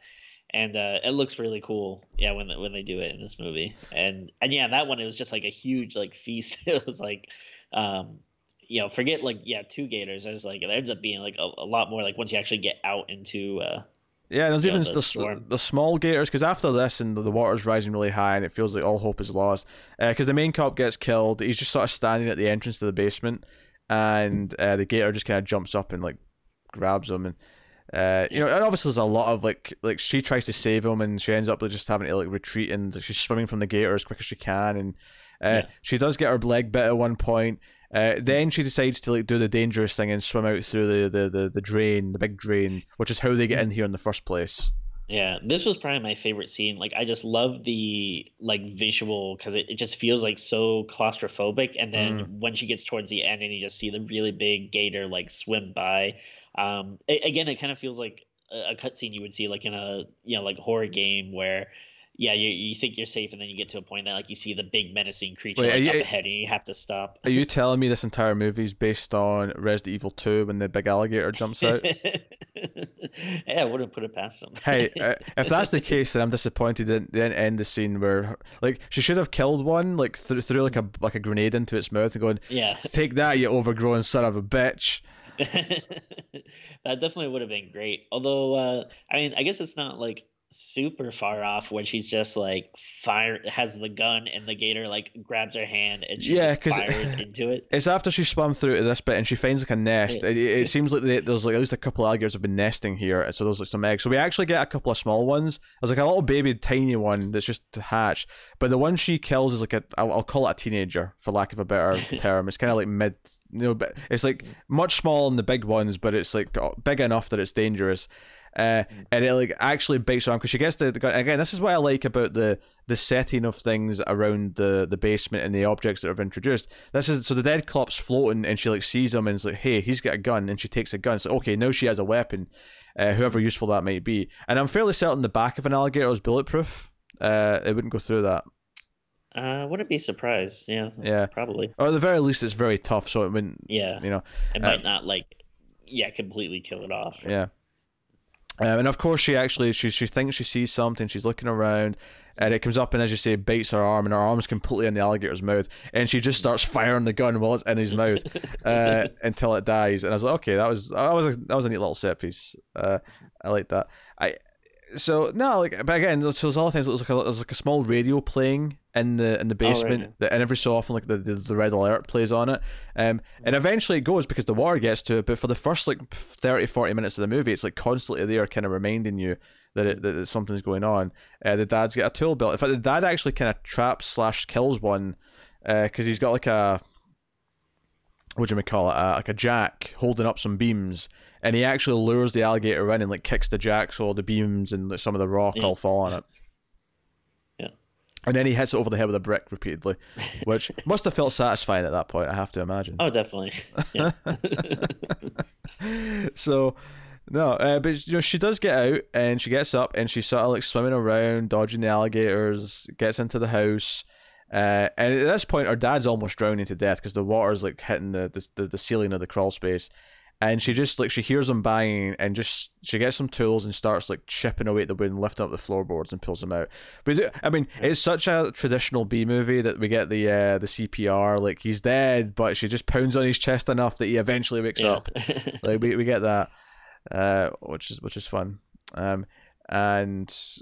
and uh it looks really cool yeah when they- when they do it in this movie and and yeah that one it was just like a huge like feast [LAUGHS] it was like um you know, forget like yeah, two gators. There's like it ends up being like a, a lot more like once you actually get out into. uh Yeah, there's know, even the the, the small gators because after this and the, the water's rising really high and it feels like all hope is lost because the main cop gets killed. He's just sort of standing at the entrance to the basement, and uh, the gator just kind of jumps up and like grabs him and. Uh, you know, and obviously there's a lot of like, like she tries to save him, and she ends up just having to like retreat, and she's swimming from the gator as quick as she can, and uh, Yeah. she does get her leg bit at one point. Uh, then she decides to like do the dangerous thing and swim out through the, the, the, the drain, the big drain, which is how they get in here in the first place. Yeah, this was probably my favorite scene. Like, I just love the like visual because it, it just feels like so claustrophobic. And then when she gets towards the end and you just see the really big gator like swim by, um, a- again, it kind of feels like a, a cutscene you would see like in a you know like horror game where. Yeah, you, you think you're safe, and then you get to a point that like you see the big menacing creature Wait, like, are up you- ahead, and you have to stop. Are you telling me this entire movie is based on Resident Evil 2 when the big alligator jumps out? [LAUGHS] yeah, I wouldn't put it past them. hey, [LAUGHS] uh, if that's the case, then I'm disappointed they didn't, they end the scene where, like, she should have killed one, like, th- threw like a like a grenade into its mouth and going, yeah, "Take that, you overgrown son of a bitch." [LAUGHS] that definitely would have been great. Although, uh, I mean, I guess it's not like super far off when she's just like fire has the gun and the gator like grabs her hand and she Yeah, just fires [LAUGHS] into it. It's after she swam through to this bit and she finds like a nest. It, it seems like they, there's like at least a couple of alligators have been nesting here, so there's like some eggs. So we actually get a couple of small ones. There's like a little baby, tiny one that's just hatched, but the one she kills is like a I'll, I'll call it a teenager for lack of a better [LAUGHS] term. It's kind of like mid, you know, but it's like much smaller than the big ones, but it's like uh, big enough that it's dangerous. Uh, and it like actually bites her arm because she gets the, the gun. Again, this is what I like about the the setting of things around the the basement and the objects that are introduced. This is so the dead cop's floating and she like sees him and is like, "Hey, he's got a gun," and she takes a gun. So okay, now she has a weapon, uh, however useful that might be. And I'm fairly certain the back of an alligator is bulletproof. Uh, it wouldn't go through that, Uh, wouldn't be surprised. Yeah, Yeah. probably. or at the very least, it's very tough, so it wouldn't. Yeah, You know, it uh, might not like yeah completely kill it off. Yeah. Um, and of course, she actually she she thinks she sees something. She's looking around, and it comes up and, as you say, bites her arm, and her arm's completely in the alligator's mouth, and she just starts firing the gun while it's in his mouth [LAUGHS] uh, until it dies. And I was like, okay, that was that was a, that was a neat little set piece. Uh, I like that. I so no, like, but again, so there's all the things. There's like a there's like a small radio playing in the in the Oh, right, basement, that, and every so often, like the, the the red alert plays on it. Um, and eventually it goes because the water gets to it. But for the first like 30, 40 minutes of the movie, it's like constantly there, kind of reminding you that it, that something's going on. Uh, the dad's got a tool belt. In fact, the dad actually kind of traps slash kills one because he's got like a what do you call it? Uh, like a jack holding up some beams, and he actually lures the alligator in and like kicks the jack so the beams and some of the rock Yeah. all fall on it. Yeah. And then he hits it over the head with a brick repeatedly, which [LAUGHS] must have felt satisfying at that point. I have to imagine. Oh, definitely. [LAUGHS] Yeah. [LAUGHS] so no, uh, but you know she does get out and she gets up and she's sort of like swimming around, dodging the alligators, gets into the house. Uh, and at this point, her dad's almost drowning to death because the water's like hitting the the the ceiling of the crawl space, and she just like she hears him banging and just she gets some tools and starts like chipping away at the wood and lifting up the floorboards and pulls them out. But I mean, it's such a traditional B movie that we get the uh, the CPR like he's dead, but she just pounds on his chest enough that he eventually wakes yeah. up like we, we get that uh which is which is fun um and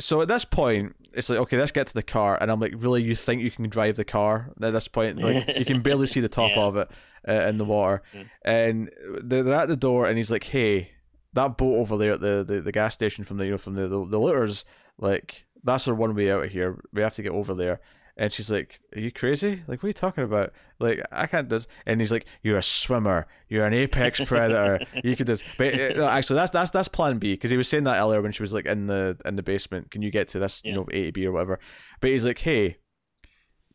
so at this point it's like okay let's get to the car and i'm like really you think you can drive the car at this point like you can barely see the top [LAUGHS] Yeah. of it uh, in the water Yeah. and they're, they're at the door and he's like hey that boat over there at the, the, the gas station from the you know from the the, the looters like that's our one way out of here we have to get over there and she's like, "Are you crazy? Like, what are you talking about? Like, I can't do this." And he's like, "You're a swimmer. You're an apex [LAUGHS] predator. you could do this." But uh, actually, that's that's that's Plan B because he was saying that earlier when she was like in the in the basement. Can you get to this, you know, A to B or whatever? But he's like, "Hey."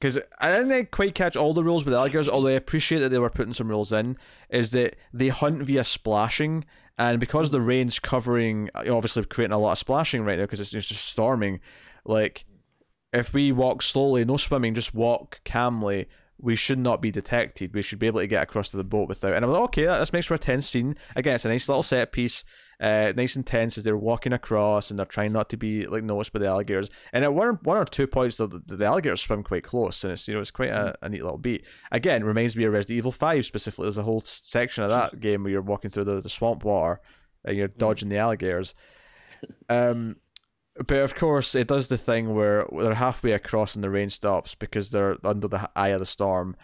Because I didn't uh, quite catch all the rules with alligators, although I appreciate that they were putting some rules in. Is that they hunt via splashing, and because the rain's covering, uh, obviously creating a lot of splashing right now because it's, it's just storming. Like, if we walk slowly, no swimming, just walk calmly, we should not be detected. We should be able to get across to the boat without. And I'm like, okay, that, this makes for a tense scene. Again, it's a nice little set piece. Uh, nice and tense as they're walking across and they're trying not to be like noticed by the alligators. And at one one or two points, the, the, the alligators swim quite close, and it's you know it's quite a, a, neat little beat. Again, reminds me of Resident Evil Five specifically. There's a whole section of that game where you're walking through the, the swamp water and you're dodging the alligators. [LAUGHS] Um, but of course, it does the thing where they're halfway across and the rain stops because they're under the eye of the storm,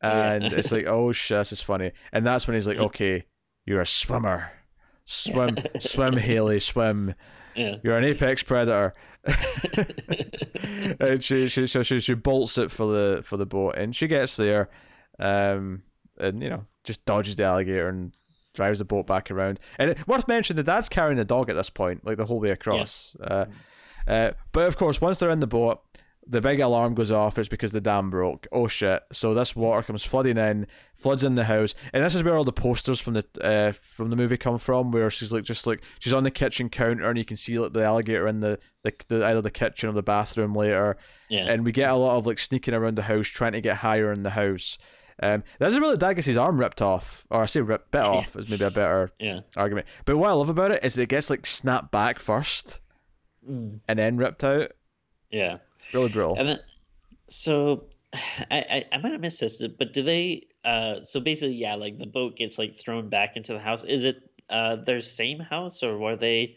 and yeah. it's like, [LAUGHS] oh shit, this is funny. And that's when he's like, okay, you're a swimmer, swim, swim, Haley, swim. [LAUGHS] Yeah. You're an apex predator. [LAUGHS] and she, she so she she bolts it for the for the boat, and she gets there, um, and you know just dodges the alligator and drives the boat back around. And it, worth mentioning, the dad's carrying the dog at this point, like the whole way across. Yeah. Uh, uh, but of course, once they're in the boat, the big alarm goes off. It's because the dam broke. Oh shit! So this water comes flooding in, floods in the house, and this is where all the posters from the uh, from the movie come from. Where she's like just like she's on the kitchen counter, and you can see like the alligator in the, the, the either the kitchen or the bathroom later. Yeah. And we get a lot of like sneaking around the house, trying to get higher in the house. Um, this is really Daggett's arm ripped off, or I say ripped bit off is maybe a better yeah. argument. But what I love about it is that it gets like snapped back first, mm. and then ripped out. Yeah, really drill. And then, so [SIGHS] I, I I might have missed this, but do they? Uh, so basically, yeah, like the boat gets like thrown back into the house. Is it uh their same house, or were they?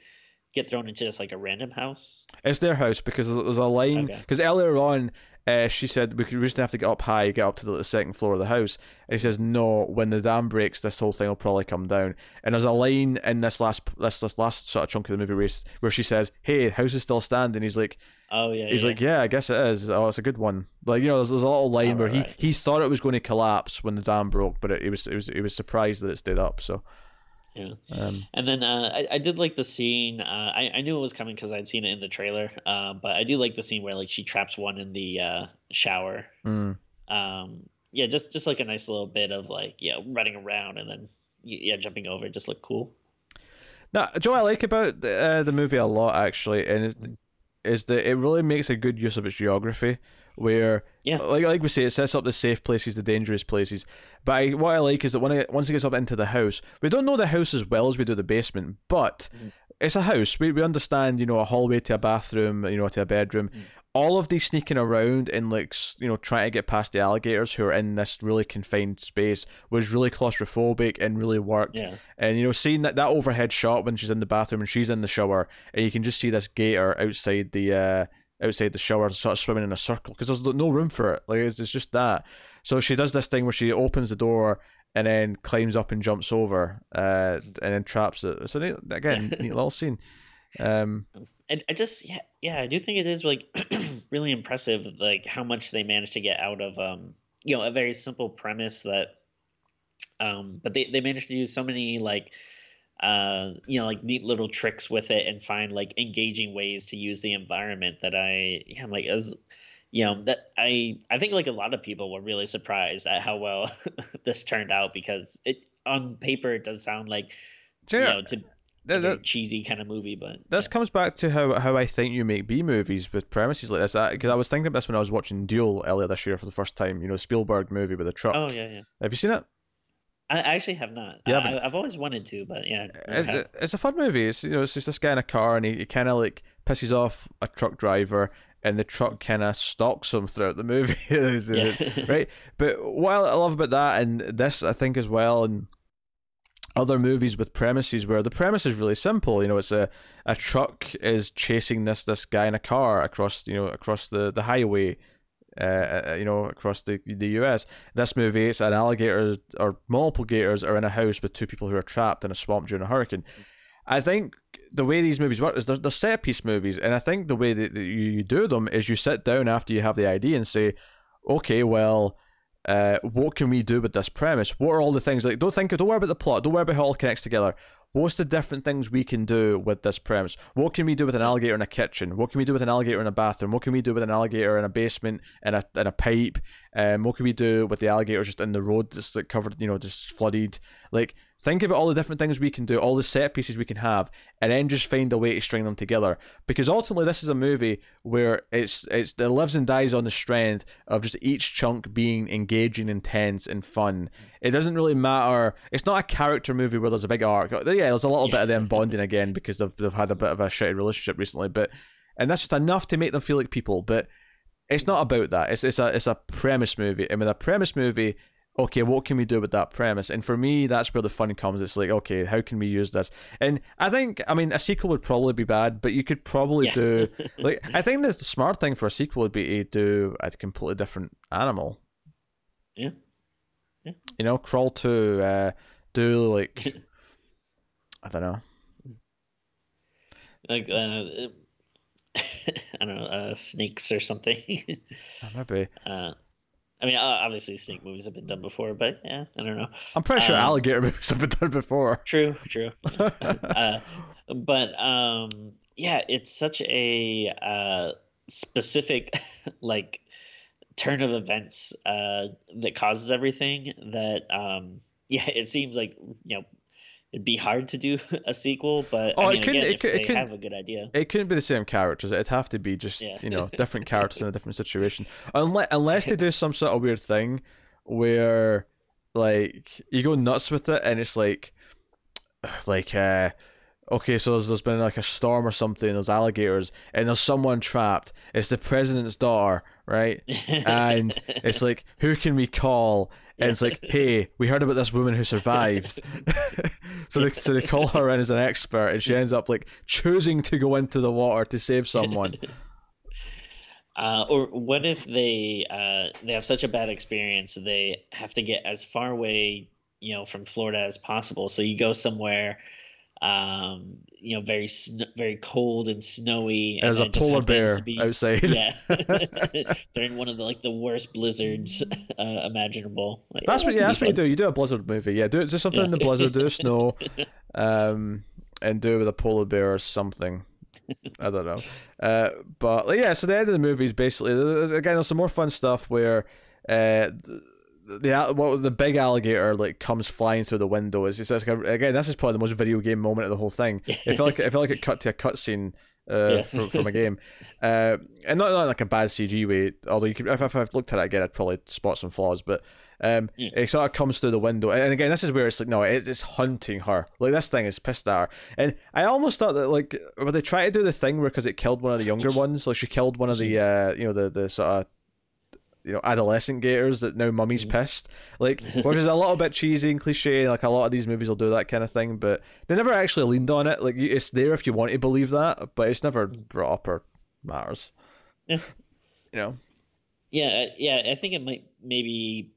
Get thrown into just like a random house. It's their house because there's a line. Because okay. earlier on, uh, she said we could just have to get up high, get up to the, second floor of the house. And he says, no, when the dam breaks, this whole thing will probably come down. And there's a line in this last this, this last sort of chunk of the movie race where she says, hey, house is still standing. He's like, oh yeah. He's yeah. like, yeah, I guess it is. Oh, it's a good one. Like you know, there's, there's a little line oh, where right. he he thought it was going to collapse when the dam broke, but it, it was it was it was surprised that it stayed up. So yeah. Um, and then uh, I, I did like the scene. Uh, I, I knew it was coming because I'd seen it in the trailer. Uh, but I do like the scene where like she traps one in the uh, shower. Mm. Um, yeah, just just like a nice little bit of like yeah running around and then yeah jumping over. It just looked cool. Now, Joe, I like about the, uh, the movie a lot actually, and is, is that it really makes a good use of its geography where yeah. like like we say, it sets up the safe places, the dangerous places. But I, what I like is that when it, once it gets up into the house, we don't know the house as well as we do the basement, but mm-hmm. it's a house. We we understand, you know, a hallway to a bathroom, you know, to a bedroom. Mm-hmm. All of these sneaking around and like you know trying to get past the alligators who are in this really confined space was really claustrophobic and really worked. Yeah. And you know, seeing that that overhead shot when she's in the bathroom and she's in the shower, and you can just see this gator outside the. Uh, outside the shower, sort of swimming in a circle because there's no room for it. Like it's, it's just that. So she does this thing where she opens the door and then climbs up and jumps over, uh, and then traps it. So again, [LAUGHS] neat little scene. Um, I, I just yeah yeah I do think it is like [CLEARS THROAT] really impressive like how much they managed to get out of um you know a very simple premise that um but they they managed to use so many like uh, you know, like neat little tricks with it and find like engaging ways to use the environment that I, yeah, I'm like, as you know, that I, I think like a lot of people were really surprised at how well [LAUGHS] this turned out because it on paper it does sound like, you know, to that, that, cheesy kind of movie, but this yeah. comes back to how how I think you make B movies with premises like this. Because I was thinking of this when I was watching Duel earlier this year for the first time. You know, Spielberg movie with a truck. Oh yeah, yeah. Have you seen it? I actually have not. Yeah, I, have always wanted to, but yeah. It's, a, it's a fun movie. It's you know, it's just this guy in a car, and he, he kind of like pisses off a truck driver, and the truck kind of stalks him throughout the movie, [LAUGHS] yeah. right? But what I love about that, and this I think as well, and other movies with premises where the premise is really simple. You know, it's a a truck is chasing this this guy in a car across you know across the the highway uh, uh, you know, across the the U.S. This movie, it's an alligator or multiple gators are in a house with two people who are trapped in a swamp during a hurricane. I think the way these movies work is they're, they're set piece movies, and I think the way that you, you do them is you sit down after you have the idea and say, okay, well. Uh, what can we do with this premise? What are all the things like? Don't think, don't worry about the plot. Don't worry about how it all connects together. What's the different things we can do with this premise? What can we do with an alligator in a kitchen? What can we do with an alligator in a bathroom? What can we do with an alligator in a basement and a in a pipe? Um, what can we do with the alligator just in the road that's like covered, you know, just flooded? Like think about all the different things we can do, all the set pieces we can have, and then just find a way to string them together. Because ultimately, this is a movie where it's it's it lives and dies on the strength of just each chunk being engaging, intense, and fun. It doesn't really matter. It's not a character movie where there's a big arc. Yeah, there's a little bit of them [LAUGHS] bonding again because they've they've had a bit of a shitty relationship recently, but and that's just enough to make them feel like people. But it's not about that. It's it's a it's a premise movie, and with a premise movie okay, what can we do with that premise? And for me, that's where the fun comes. It's like, okay, how can we use this? And I think, I mean, a sequel would probably be bad, but you could probably yeah. do [LAUGHS] like I think the smart thing for a sequel would be to do a completely different animal. Yeah. Yeah. You know, crawl to uh, do like [LAUGHS] I don't know. Like uh, [LAUGHS] I don't know, uh, snakes or something. Maybe. Uh, I mean, obviously, snake movies have been done before, but yeah, I don't know. I'm pretty sure um, alligator [LAUGHS] movies have been done before. True, true. [LAUGHS] uh, but um, yeah, it's such a uh, specific, [LAUGHS] like, turn of events uh, that causes everything that, um, yeah, it seems like you know it'd be hard to do [LAUGHS] a sequel, but oh, I mean, it couldn't. Again, it, could, it could have a good idea. It couldn't be the same characters. It'd have to be just yeah. you know different [LAUGHS] characters in a different situation. [LAUGHS] Unless unless they do some sort of weird thing where like you go nuts with it, and it's like [SIGHS] like uh okay, so there's, there's been like a storm or something, there's alligators, and there's someone trapped. It's the president's daughter, right? and it's like, who can we call? And it's like, hey, we heard about this woman who survived. [LAUGHS] so they so they call her in as an expert, and she ends up like choosing to go into the water to save someone. [LAUGHS] Uh, or what if they uh, they have such a bad experience they have to get as far away, you know, from Florida as possible? So you go somewhere um, you know, very sn- very cold and snowy. As a polar bear be, outside. [LAUGHS] Yeah, [LAUGHS] [LAUGHS] they're in one of the like the worst blizzards uh, imaginable. Like, that's what yeah, that's what you do. You do a blizzard movie. Yeah, do it. just something yeah. in the blizzard, do the snow, um, and do it with a polar bear or something. I don't know, uh, but yeah. So the end of the movie is basically again. There's some more fun stuff where. Uh, the what the big alligator like comes flying through the window is it's like a, again this is probably the most video game moment of the whole thing. It felt like it felt like it cut to a cutscene uh, yeah. from, from a game, uh, and not, not like a bad CG way. Although you could, if, if I looked at it again, I'd probably spot some flaws. But um, it sort of comes through the window, and again, this is where it's like no, it's, it's hunting her. Like this thing is pissed at her, and I almost thought that like when they try to do the thing where because it killed one of the younger [LAUGHS] ones, like she killed one of the uh, you know the the sort of you know adolescent gators that now mummy's mm. pissed like [LAUGHS] which is a little bit cheesy and cliche like a lot of these movies will do that kind of thing but they never actually leaned on it like it's there if you want to believe that but it's never mm. brought up or matters yeah [LAUGHS] you know yeah yeah i think it might maybe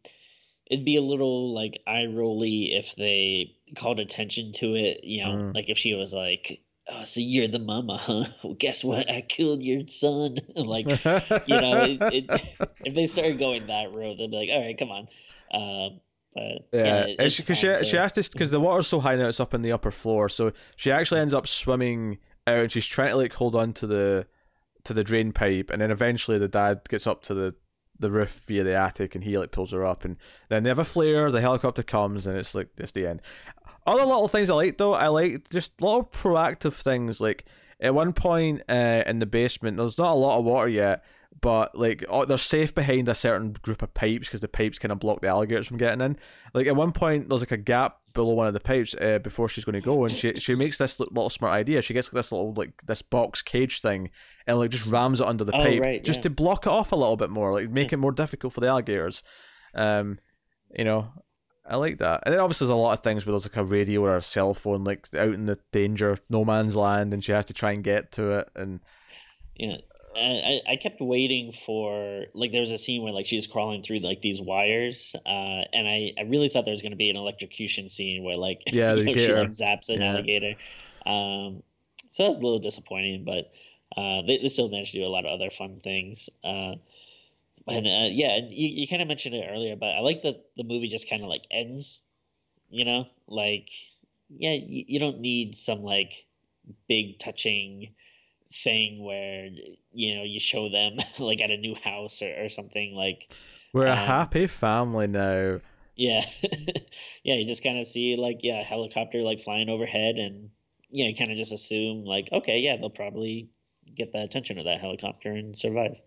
it'd be a little like eye rolly if they called attention to it you know mm. like if she was like oh, so you're the mama, huh? [LAUGHS] Well, guess what? I killed your son. [LAUGHS] like, you know, it, it, [LAUGHS] if they started going that road, they'd be like, all right, come on. Uh, but yeah, yeah she, she asked this because the water's so high now, it's up in the upper floor. So she actually ends up swimming out, and she's trying to like hold on to the to the drain pipe, and then eventually the dad gets up to the the roof via the attic, and he like pulls her up, and then they have a flare. The helicopter comes, and it's like it's the end. Other little things I like though, I like just little proactive things. Like at one point uh, in the basement, there's not a lot of water yet, but like oh, they're safe behind a certain group of pipes because the pipes kind of block the alligators from getting in. Like at one point, there's like a gap below one of the pipes uh, before she's going to go, and she she makes this little smart idea. She gets like this little like this box cage thing, and like just rams it under the oh, pipe right, just yeah. to block it off a little bit more, like make it more difficult for the alligators. Um, you know, I like that. And then obviously there's a lot of things where there's like a radio or a cell phone like out in the danger, no man's land, and she has to try and get to it. And yeah, I I kept waiting for like there was a scene where like she's crawling through like these wires, uh, and I I really thought there was gonna be an electrocution scene where like [LAUGHS] yeah you know, she like zaps an yeah. alligator. Um, so that's a little disappointing, but uh, they, they still managed to do a lot of other fun things. Uh, and uh, yeah, and you, you kind of mentioned it earlier, but I like that the movie just kind of like ends. You know, like yeah, you, you don't need some like big touching thing where you know you show them [LAUGHS] like at a new house or, or something like we're um, a happy family now Yeah, [LAUGHS] yeah. You just kind of see like yeah, a helicopter like flying overhead, and yeah, you kind of just assume like okay, yeah, they'll probably get the attention of that helicopter and survive.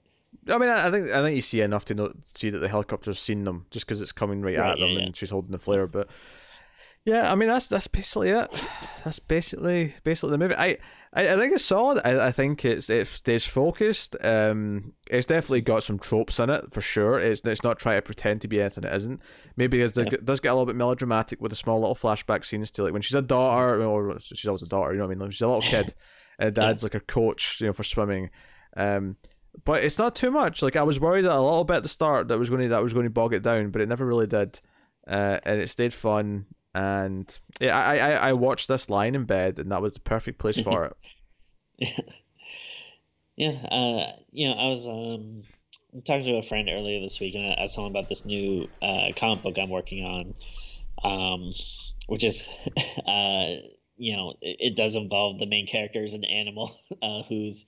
I mean, I, think I think you see enough to know, see that the helicopter's seen them just because it's coming right, Right, at them yeah, and she's holding the flare. But yeah, I mean that's that's basically it. That's basically basically the movie. I I, I think it's solid. I, I think it's it stays focused. Um, it's definitely got some tropes in it for sure. It's it's not trying to pretend to be anything it isn't. Maybe it does, Yeah. it does get a little bit melodramatic with the small little flashback scenes to like when she's a daughter or she's always a daughter. You know what I mean? Like, she's a little kid, [LAUGHS] and dad's like her coach, you know, for swimming. Um, but it's not too much. Like I was worried a little bit at the start that was going to that was going to bog it down, but it never really did, uh, and it stayed fun. And yeah, I, I I watched this lying in bed, and that was the perfect place for it. [LAUGHS] Yeah, uh, you know, I was um, talking to a friend earlier this week, and I, I was telling about this new uh, comic book I'm working on, um, which is, [LAUGHS] uh, you know, it, it does involve the main character is an animal [LAUGHS] uh, who's,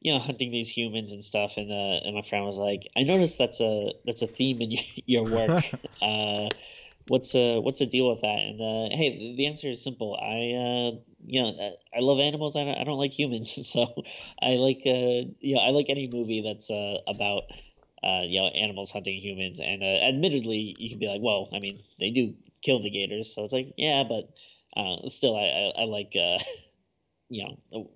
you know, hunting these humans and stuff. And uh, and my friend was like, I noticed that's a that's a theme in your, [LAUGHS] your work. [LAUGHS] uh, what's uh what's the deal with that? And uh, hey, the answer is simple. I uh, you know, I- I love animals. I don't, I don't like humans, [LAUGHS] so I like uh, you know, I like any movie that's uh about uh, you know, animals hunting humans. And uh, admittedly, you can be like, well, I mean, they do kill the gators, so it's like, yeah, but uh, still, I, I, I like uh, you know,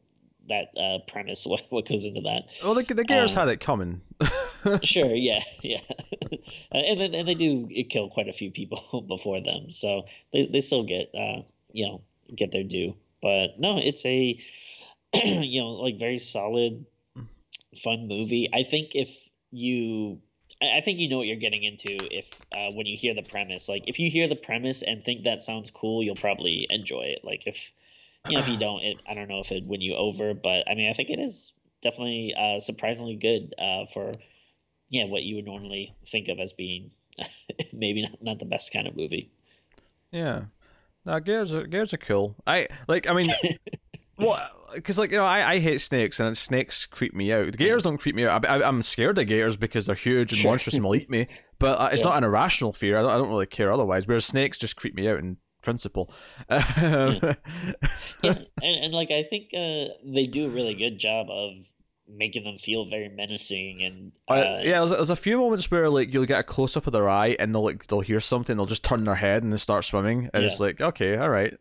that uh premise. [LAUGHS] What what goes into that? Well, the the Gators Uh, had it coming. [LAUGHS] Sure, yeah, [LAUGHS] yeah, Uh, and then and they do kill quite a few people before them, so they they still get uh you know get their due. But no, it's a [CLEARS THROAT] you know like very solid, fun movie. I think if you I I think you know what you're getting into if uh, when you hear the premise. Like if you hear the premise and think that sounds cool, you'll probably enjoy it. Like if you know if you don't, it, I don't know if it win you over, but I mean I think it is definitely uh, surprisingly good uh, for yeah what you would normally think of as being [LAUGHS] maybe not, not the best kind of movie. Yeah. No, Gators are, Gators are cool. I like. I mean, [LAUGHS] well, because like you know, I, I hate snakes and snakes creep me out. The Gators don't creep me out. I, I, I'm scared of gators because they're huge and monstrous and [LAUGHS] will eat me. But uh, it's Yeah. not an irrational fear. I don't, I don't really care otherwise. Whereas snakes just creep me out in principle. Um, yeah, and, and like I think uh, they do a really good job of making them feel very menacing and uh, yeah, there's, there's a few moments where like you'll get a close up of their eye and they'll like they'll hear something, they'll just turn their head and they start swimming, and it's like okay, all right,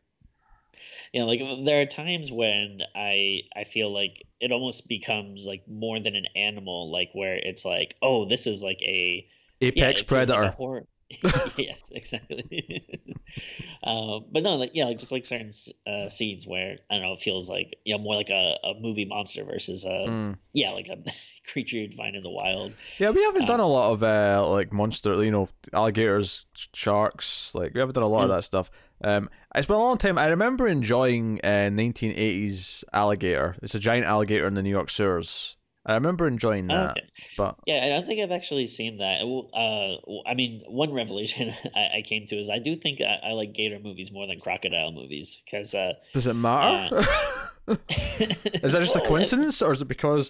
you know like there are times when i i feel like it almost becomes like more than an animal like where it's like oh this is like a apex it feels like predator. horror- [LAUGHS] yes exactly [LAUGHS] uh, but no like yeah like just like certain uh, scenes where i don't know it feels like you know more like a, a movie monster versus a Mm. yeah like a [LAUGHS] creature you'd find in the wild Yeah, we haven't done Um, a lot of uh like monster, you know, alligators, sharks. Like we haven't done a lot of Mm. that stuff. Um, it's been a long time. I remember enjoying uh 1980s alligator. It's a giant alligator in the New York sewers. I remember enjoying that, okay but Yeah, I don't think I've actually seen that. Uh, I mean, one revelation [LAUGHS] I, I came to is I do think I, I like gator movies more than crocodile movies because uh, does it matter? [LAUGHS] [LAUGHS] Is that just a coincidence, or is it because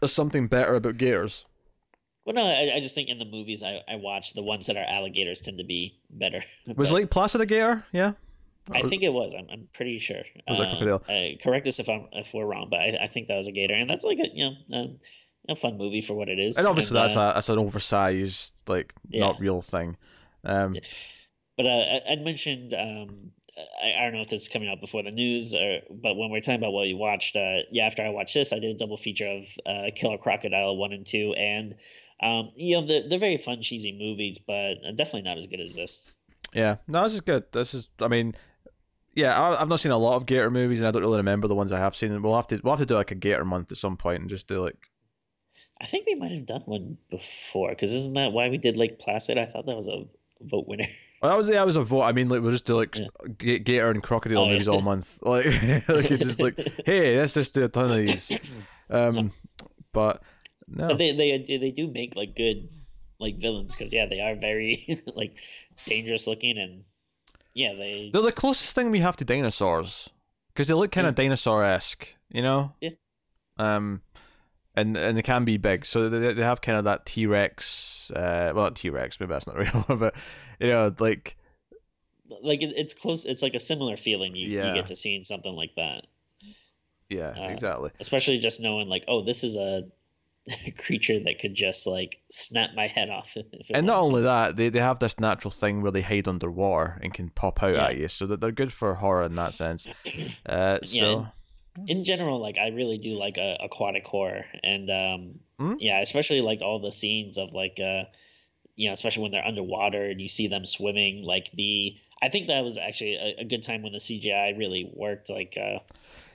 there's something better about gators? Well, no, I, I just think in the movies I, I watch, the ones that are alligators tend to be better. Was But Lake Placid a gator? Yeah. I think it was. I'm, I'm pretty sure. Was that Uh, crocodile? uh, correct us if I'm if we're wrong, but I, I think that was a gator, and that's like a you know um, a fun movie for what it is. And obviously And, that's uh, a that's an oversized, like not real thing. Um, But uh, I- I'd mentioned um, I, I don't know if this is coming out before the news, or but when we're talking about what you watched, uh, yeah, after I watched this, I did a double feature of uh, Killer Crocodile one and two, and um, you know they're, they're very fun, cheesy movies, but definitely not as good as this. Yeah, no, this is good. This is, I mean, yeah, I, I've not seen a lot of Gator movies, and I don't really remember the ones I have seen. We'll have to we'll have to do like a Gator month at some point and just do like. I think we might have done one before, because isn't that why we did Lake Placid? I thought that was a vote winner. [LAUGHS] Well, that was yeah, that was a vote. I mean, like we'll just do like Yeah. Ga- Gator and Crocodile Oh, yeah. movies all month. [LAUGHS] Like, [LAUGHS] like just like, hey, let's just do a ton of these. Um, but no, But they they they do make like good like villains because yeah they are very like dangerous looking and yeah they they're the closest thing we have to dinosaurs because they look kind of dinosaur esque, you know. Yeah. Um, and and they can be big. So they they have kind of that T Rex. Uh, well, T Rex. Maybe that's not [LAUGHS] real, but you know, like like it, it's close. It's like a similar feeling you, Yeah. you get to seeing something like that, yeah, Uh, exactly. especially just knowing like, oh, this is a [LAUGHS] creature that could just like snap my head off. [LAUGHS] And not only to. that, they, they have this natural thing where they hide underwater and can pop out Yeah. at you, so that they're good for horror in that sense. [CLEARS THROAT] Uh, so in general, like I really do like uh, aquatic horror, and um, Mhm. yeah, especially like all the scenes of like, uh, you know, especially when they're underwater and you see them swimming. Like the, I think that was actually a, a good time when the CGI really worked. Like, uh,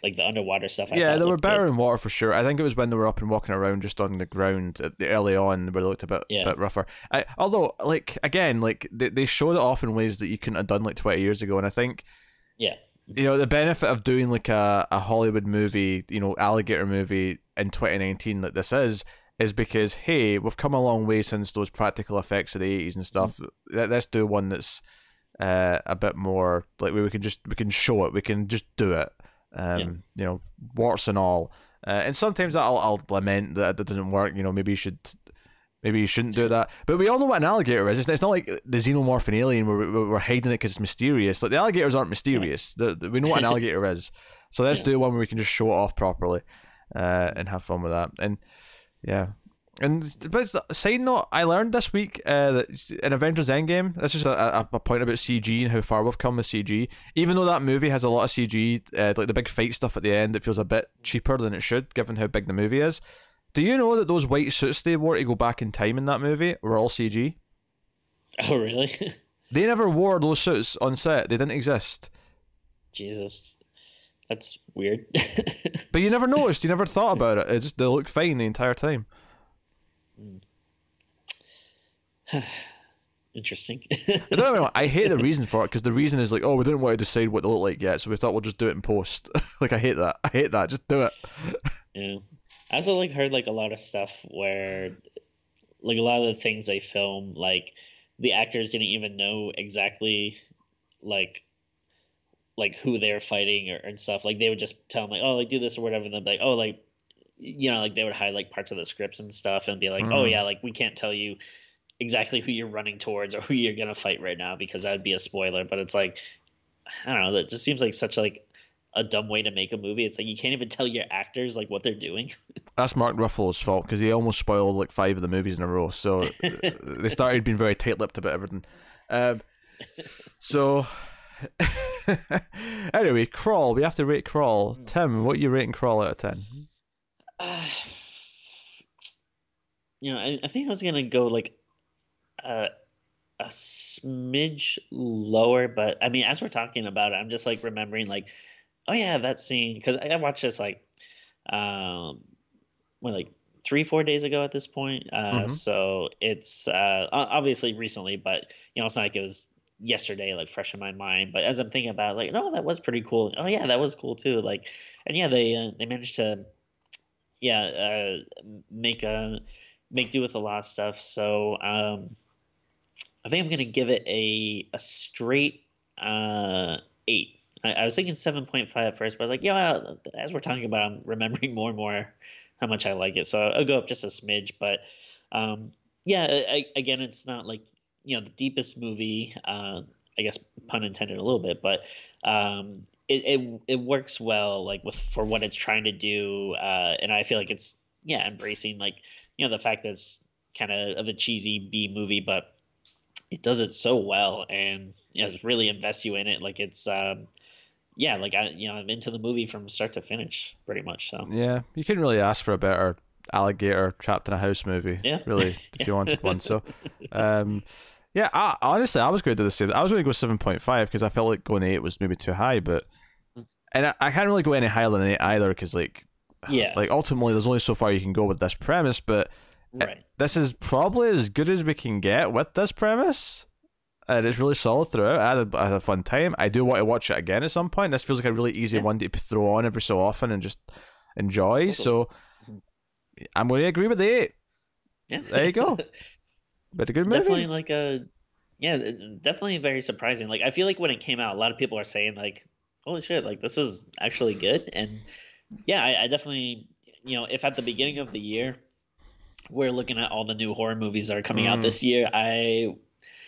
like the underwater stuff. I yeah, they were looked good. better in water for sure. I think it was when they were up and walking around just on the ground at the early on where they looked a bit Yeah. bit rougher. I, although, like again, like they, they showed it off in ways that you couldn't have done like twenty years ago, and I think Yeah. you know the benefit of doing like a, a Hollywood movie, you know, alligator movie in twenty nineteen like this is. Is because hey, we've come a long way since those practical effects of the eighties and stuff. Let- Let's do one that's uh, a bit more like where we can just we can show it, we can just do it. Um, Yeah. you know, warts and all. Uh, and sometimes I'll I'll lament that that doesn't work. You know, maybe you should. Maybe you shouldn't do that, but we all know what an alligator is. It's, it's not like the xenomorph and alien where we- we're hiding it because it's mysterious. Like the alligators aren't mysterious. The, the- we know what an [LAUGHS] alligator is, so let's Yeah. do one where we can just show it off properly, uh, and have fun with that. And yeah, and but side note, I learned this week uh, that in Avengers Endgame, this is a, a, a point about CG and how far we've come with CG. Even though that movie has a lot of CG, uh, like the big fight stuff at the end, it feels a bit cheaper than it should, given how big the movie is. Do you know that those white suits they wore to go back in time in that movie were all CG? [LAUGHS] Oh, really? [LAUGHS] They never wore those suits on set. They didn't exist. Jesus, that's weird. [LAUGHS] But you never noticed. You never thought about it. It just they look fine the entire time. Hmm. [SIGHS] Interesting. I don't know. I hate the [LAUGHS] reason for it because the reason is like, oh, we didn't want to decide what they look like yet, so we thought we'll just do it in post. [LAUGHS] like I hate that. I hate that. Just do it. [LAUGHS] Yeah. I also like heard like a lot of stuff where like a lot of the things they film, like the actors didn't even know exactly like like who they're fighting or and stuff. Like they would just tell them like, oh, like do this or whatever, and then be like, oh, like you know, like they would hide like parts of the scripts and stuff and be like, oh Mm. yeah, like we can't tell you exactly who you're running towards or who you're gonna fight right now because that would be a spoiler. But it's like I don't know, that just seems like such like a dumb way to make a movie. It's like you can't even tell your actors like what they're doing. [LAUGHS] That's Mark Ruffalo's fault because he almost spoiled like five of the movies in a row. So [LAUGHS] they started being very tight-lipped about everything. Um, so [LAUGHS] anyway, crawl. We have to rate crawl. Tim, what are you rating crawl out of ten? Uh, [SIGHS] you know, I, I think I was gonna go like a a smidge lower, but I mean, as we're talking about it, I'm just like remembering like, oh yeah, that scene because I, I watched this like, um, what like three four days ago at this point. Uh, Mhm. so it's uh obviously recently, but you know, it's not like it was yesterday like fresh in my mind but as i'm thinking about it, like no that was pretty cool oh yeah that was cool too like and yeah they uh, they managed to yeah uh make a make do with a lot of stuff. So um i think i'm gonna give it a a straight uh eight. I, I was thinking 7.5 at first but i was like yeah as we're talking about i'm [LAUGHS] remembering more and more how much i like it. So i'll go up just a smidge but um yeah I, again it's not like you know the deepest movie uh i guess pun intended a little bit but um it, it it works well like with for what it's trying to do uh and i feel like it's yeah embracing like you know the fact that it's kind of of a cheesy b movie but it does it so well and you know it really invests you in it like it's um yeah like i you know i'm into the movie from start to finish pretty much so Yeah, you couldn't really ask for a better alligator trapped in a house movie. Yeah. really, [LAUGHS] if Yeah. you wanted one. So, [LAUGHS] um, yeah, I, honestly, I was going to do the same. I was going to go seven point five because I felt like going eight was maybe too high, but and I, I can't really go any higher than eight either because like yeah like ultimately there's only so far you can go with this premise, but right this is probably as good as we can get with this premise. And it's really solid throughout. I had, a, I had a fun time. I do want to watch it again at some point. This feels like a really easy Yeah. one to throw on every so often and just enjoy. So Mhm. I'm going to agree with the eight. yeah There you go. [LAUGHS] But a good movie. definitely like a yeah definitely very surprising like i feel like when it came out a lot of people are saying like holy shit like this is actually good and yeah i, I definitely you know, if at the beginning of the year we're looking at all the new horror movies that are coming out Mm. this year, I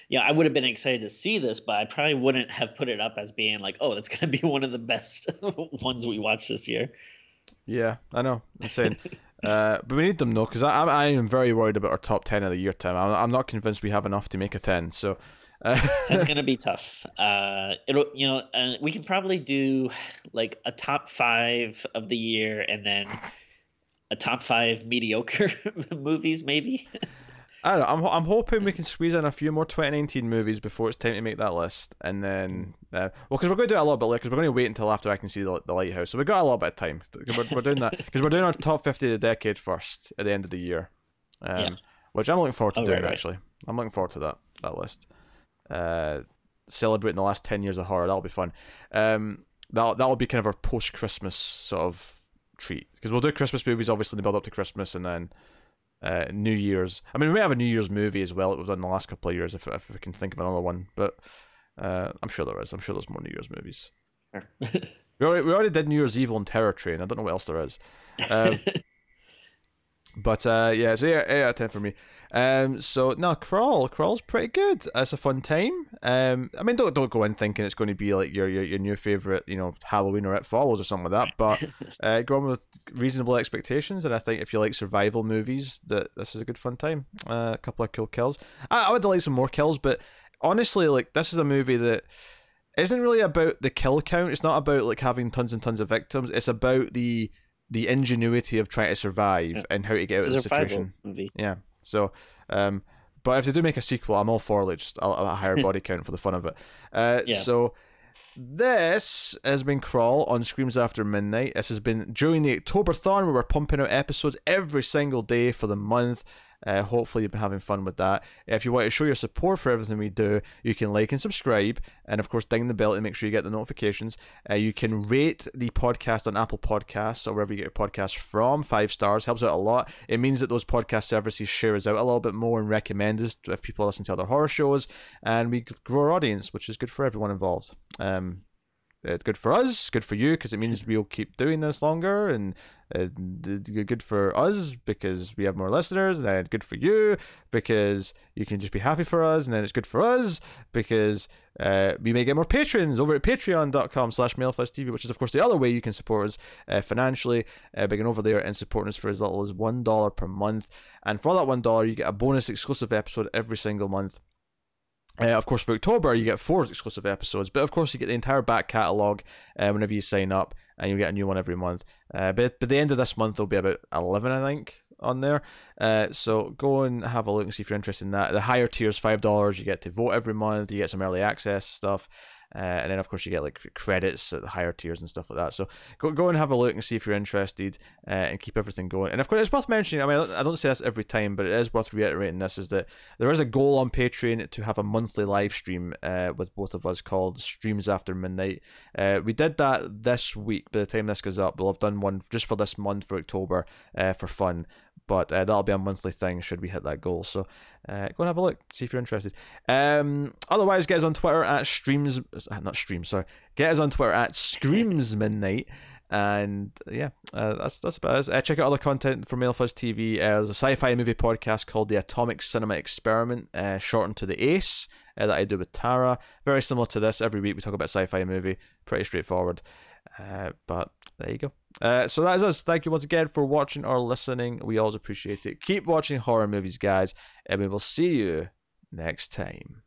yeah, I would have been excited to see this, but I probably wouldn't have put it up as being like, oh, that's gonna be [LAUGHS] one of the best [LAUGHS] ones we watch this year. Yeah, I know. Insane. [LAUGHS] uh, but we need them though, because I, I am very worried about our top ten of the year, Tim. I'm, I'm not convinced we have enough to make a ten. So. Uh, [LAUGHS] That's gonna be tough. Uh, it'll you know uh, we can probably do like a top five of the year and then a top five mediocre [LAUGHS] movies maybe. [LAUGHS] I don't know. I'm, I'm hoping we can squeeze in a few more 2019 movies before it's time to make that list, and then uh, well, because we're going to do it a little bit later, because we're going to wait until after I can see the, the lighthouse. So we got a little bit of time. We're, we're doing that because we're doing our top 50 of the decade first at the end of the year, um, Yeah. which I'm looking forward to Oh, doing right, right. actually. I'm looking forward to that that list. Uh, celebrating the last 10 years of horror. That'll be fun. Um, that that'll be kind of our post Christmas sort of treat because we'll do Christmas movies obviously in the build up to Christmas, and then uh, New Year's. I mean, we may have a New Year's movie as well that we've done in the last couple of years, if if we can think of another one. But uh, I'm sure there is. I'm sure there's more New Year's movies. [LAUGHS] We already, we already did New Year's Evil and Terror Train. I don't know what else there is. Um, [LAUGHS] but uh, yeah, so yeah, eight out of ten for me. Um, so no, crawl, crawl's pretty good. It's a fun time. Um, I mean, don't don't go in thinking it's going to be like your your, your new favorite, you know, Halloween or It Follows or something like that. But [LAUGHS] uh, go on with reasonable expectations, and I think if you like survival movies, that this is a good fun time. Uh, a couple of cool kills. I, I would like some more kills, but honestly, like this is a movie that isn't really about the kill count. It's not about like having tons and tons of victims. It's about the the ingenuity of trying to survive Yeah. and how to get out of the situation. movie. Yeah. So, um, but if they do make a sequel, I'm all for like just a, a higher [LAUGHS] body count for the fun of it. Uh, Yeah. So this has been Crawl on Screams After Midnight. This has been during the Octoberthon where we're pumping out episodes every single day for the month. Uh, hopefully you've been having fun with that. If you want to show your support for everything we do, you can like and subscribe, and of course ding the bell to make sure you get the notifications. Uh, you can rate the podcast on Apple Podcasts or wherever you get your podcasts from. Five stars helps out a lot. It means that those podcast services share us out a little bit more and recommend us if people listen to other horror shows, and we grow our audience, which is good for everyone involved. Um, uh, good for us, good for you, because it means we'll keep doing this longer, and uh, good for us because we have more listeners, and then good for you because you can just be happy for us, and then it's good for us because uh, we may get more patrons over at patreon.com slash mailfuzztv, which is, of course, the other way you can support us uh, financially uh, by over there and supporting us for as little as $1 per month. And for that $1, you get a bonus exclusive episode every single month. Uh, of course, for October, you get four exclusive episodes, but of course, you get the entire back catalogue uh, whenever you sign up, and you get a new one every month. Uh, but by the end of this month, there'll be about 11, I think, on there. Uh, so go and have a look and see if you're interested in that. The higher tiers, $5, you get to vote every month, you get some early access stuff. Uh, and then, of course, you get like credits at the higher tiers and stuff like that. So go go and have a look and see if you're interested, uh, and keep everything going. And of course, it's worth mentioning. I mean, I don't- say this every time, but it is worth reiterating. This is that there is a goal on Patreon to have a monthly live stream uh, with both of us called Streams After Midnight. Uh, we did that this week. By the time this goes up, we'll have done one just for this month for October uh, for fun. But uh, that'll be a monthly thing should we hit that goal. So uh, go and have a look, see if you're interested. Um, otherwise, get us on Twitter at streams, uh, not streams, sorry. Get us on Twitter at Screams Midnight. And yeah, uh, that's that's about it. Uh, check out other content from Mailfuzz TV. Uh, there's a sci-fi movie podcast called The Atomic Cinema Experiment, uh, shortened to the Ace, uh, that I do with Tara. Very similar to this. Every week we talk about sci-fi movie. Pretty straightforward. But there you go. Uh, so that is us. Thank you once again for watching or listening. We always appreciate it. Keep watching horror movies, guys, and we will see you next time.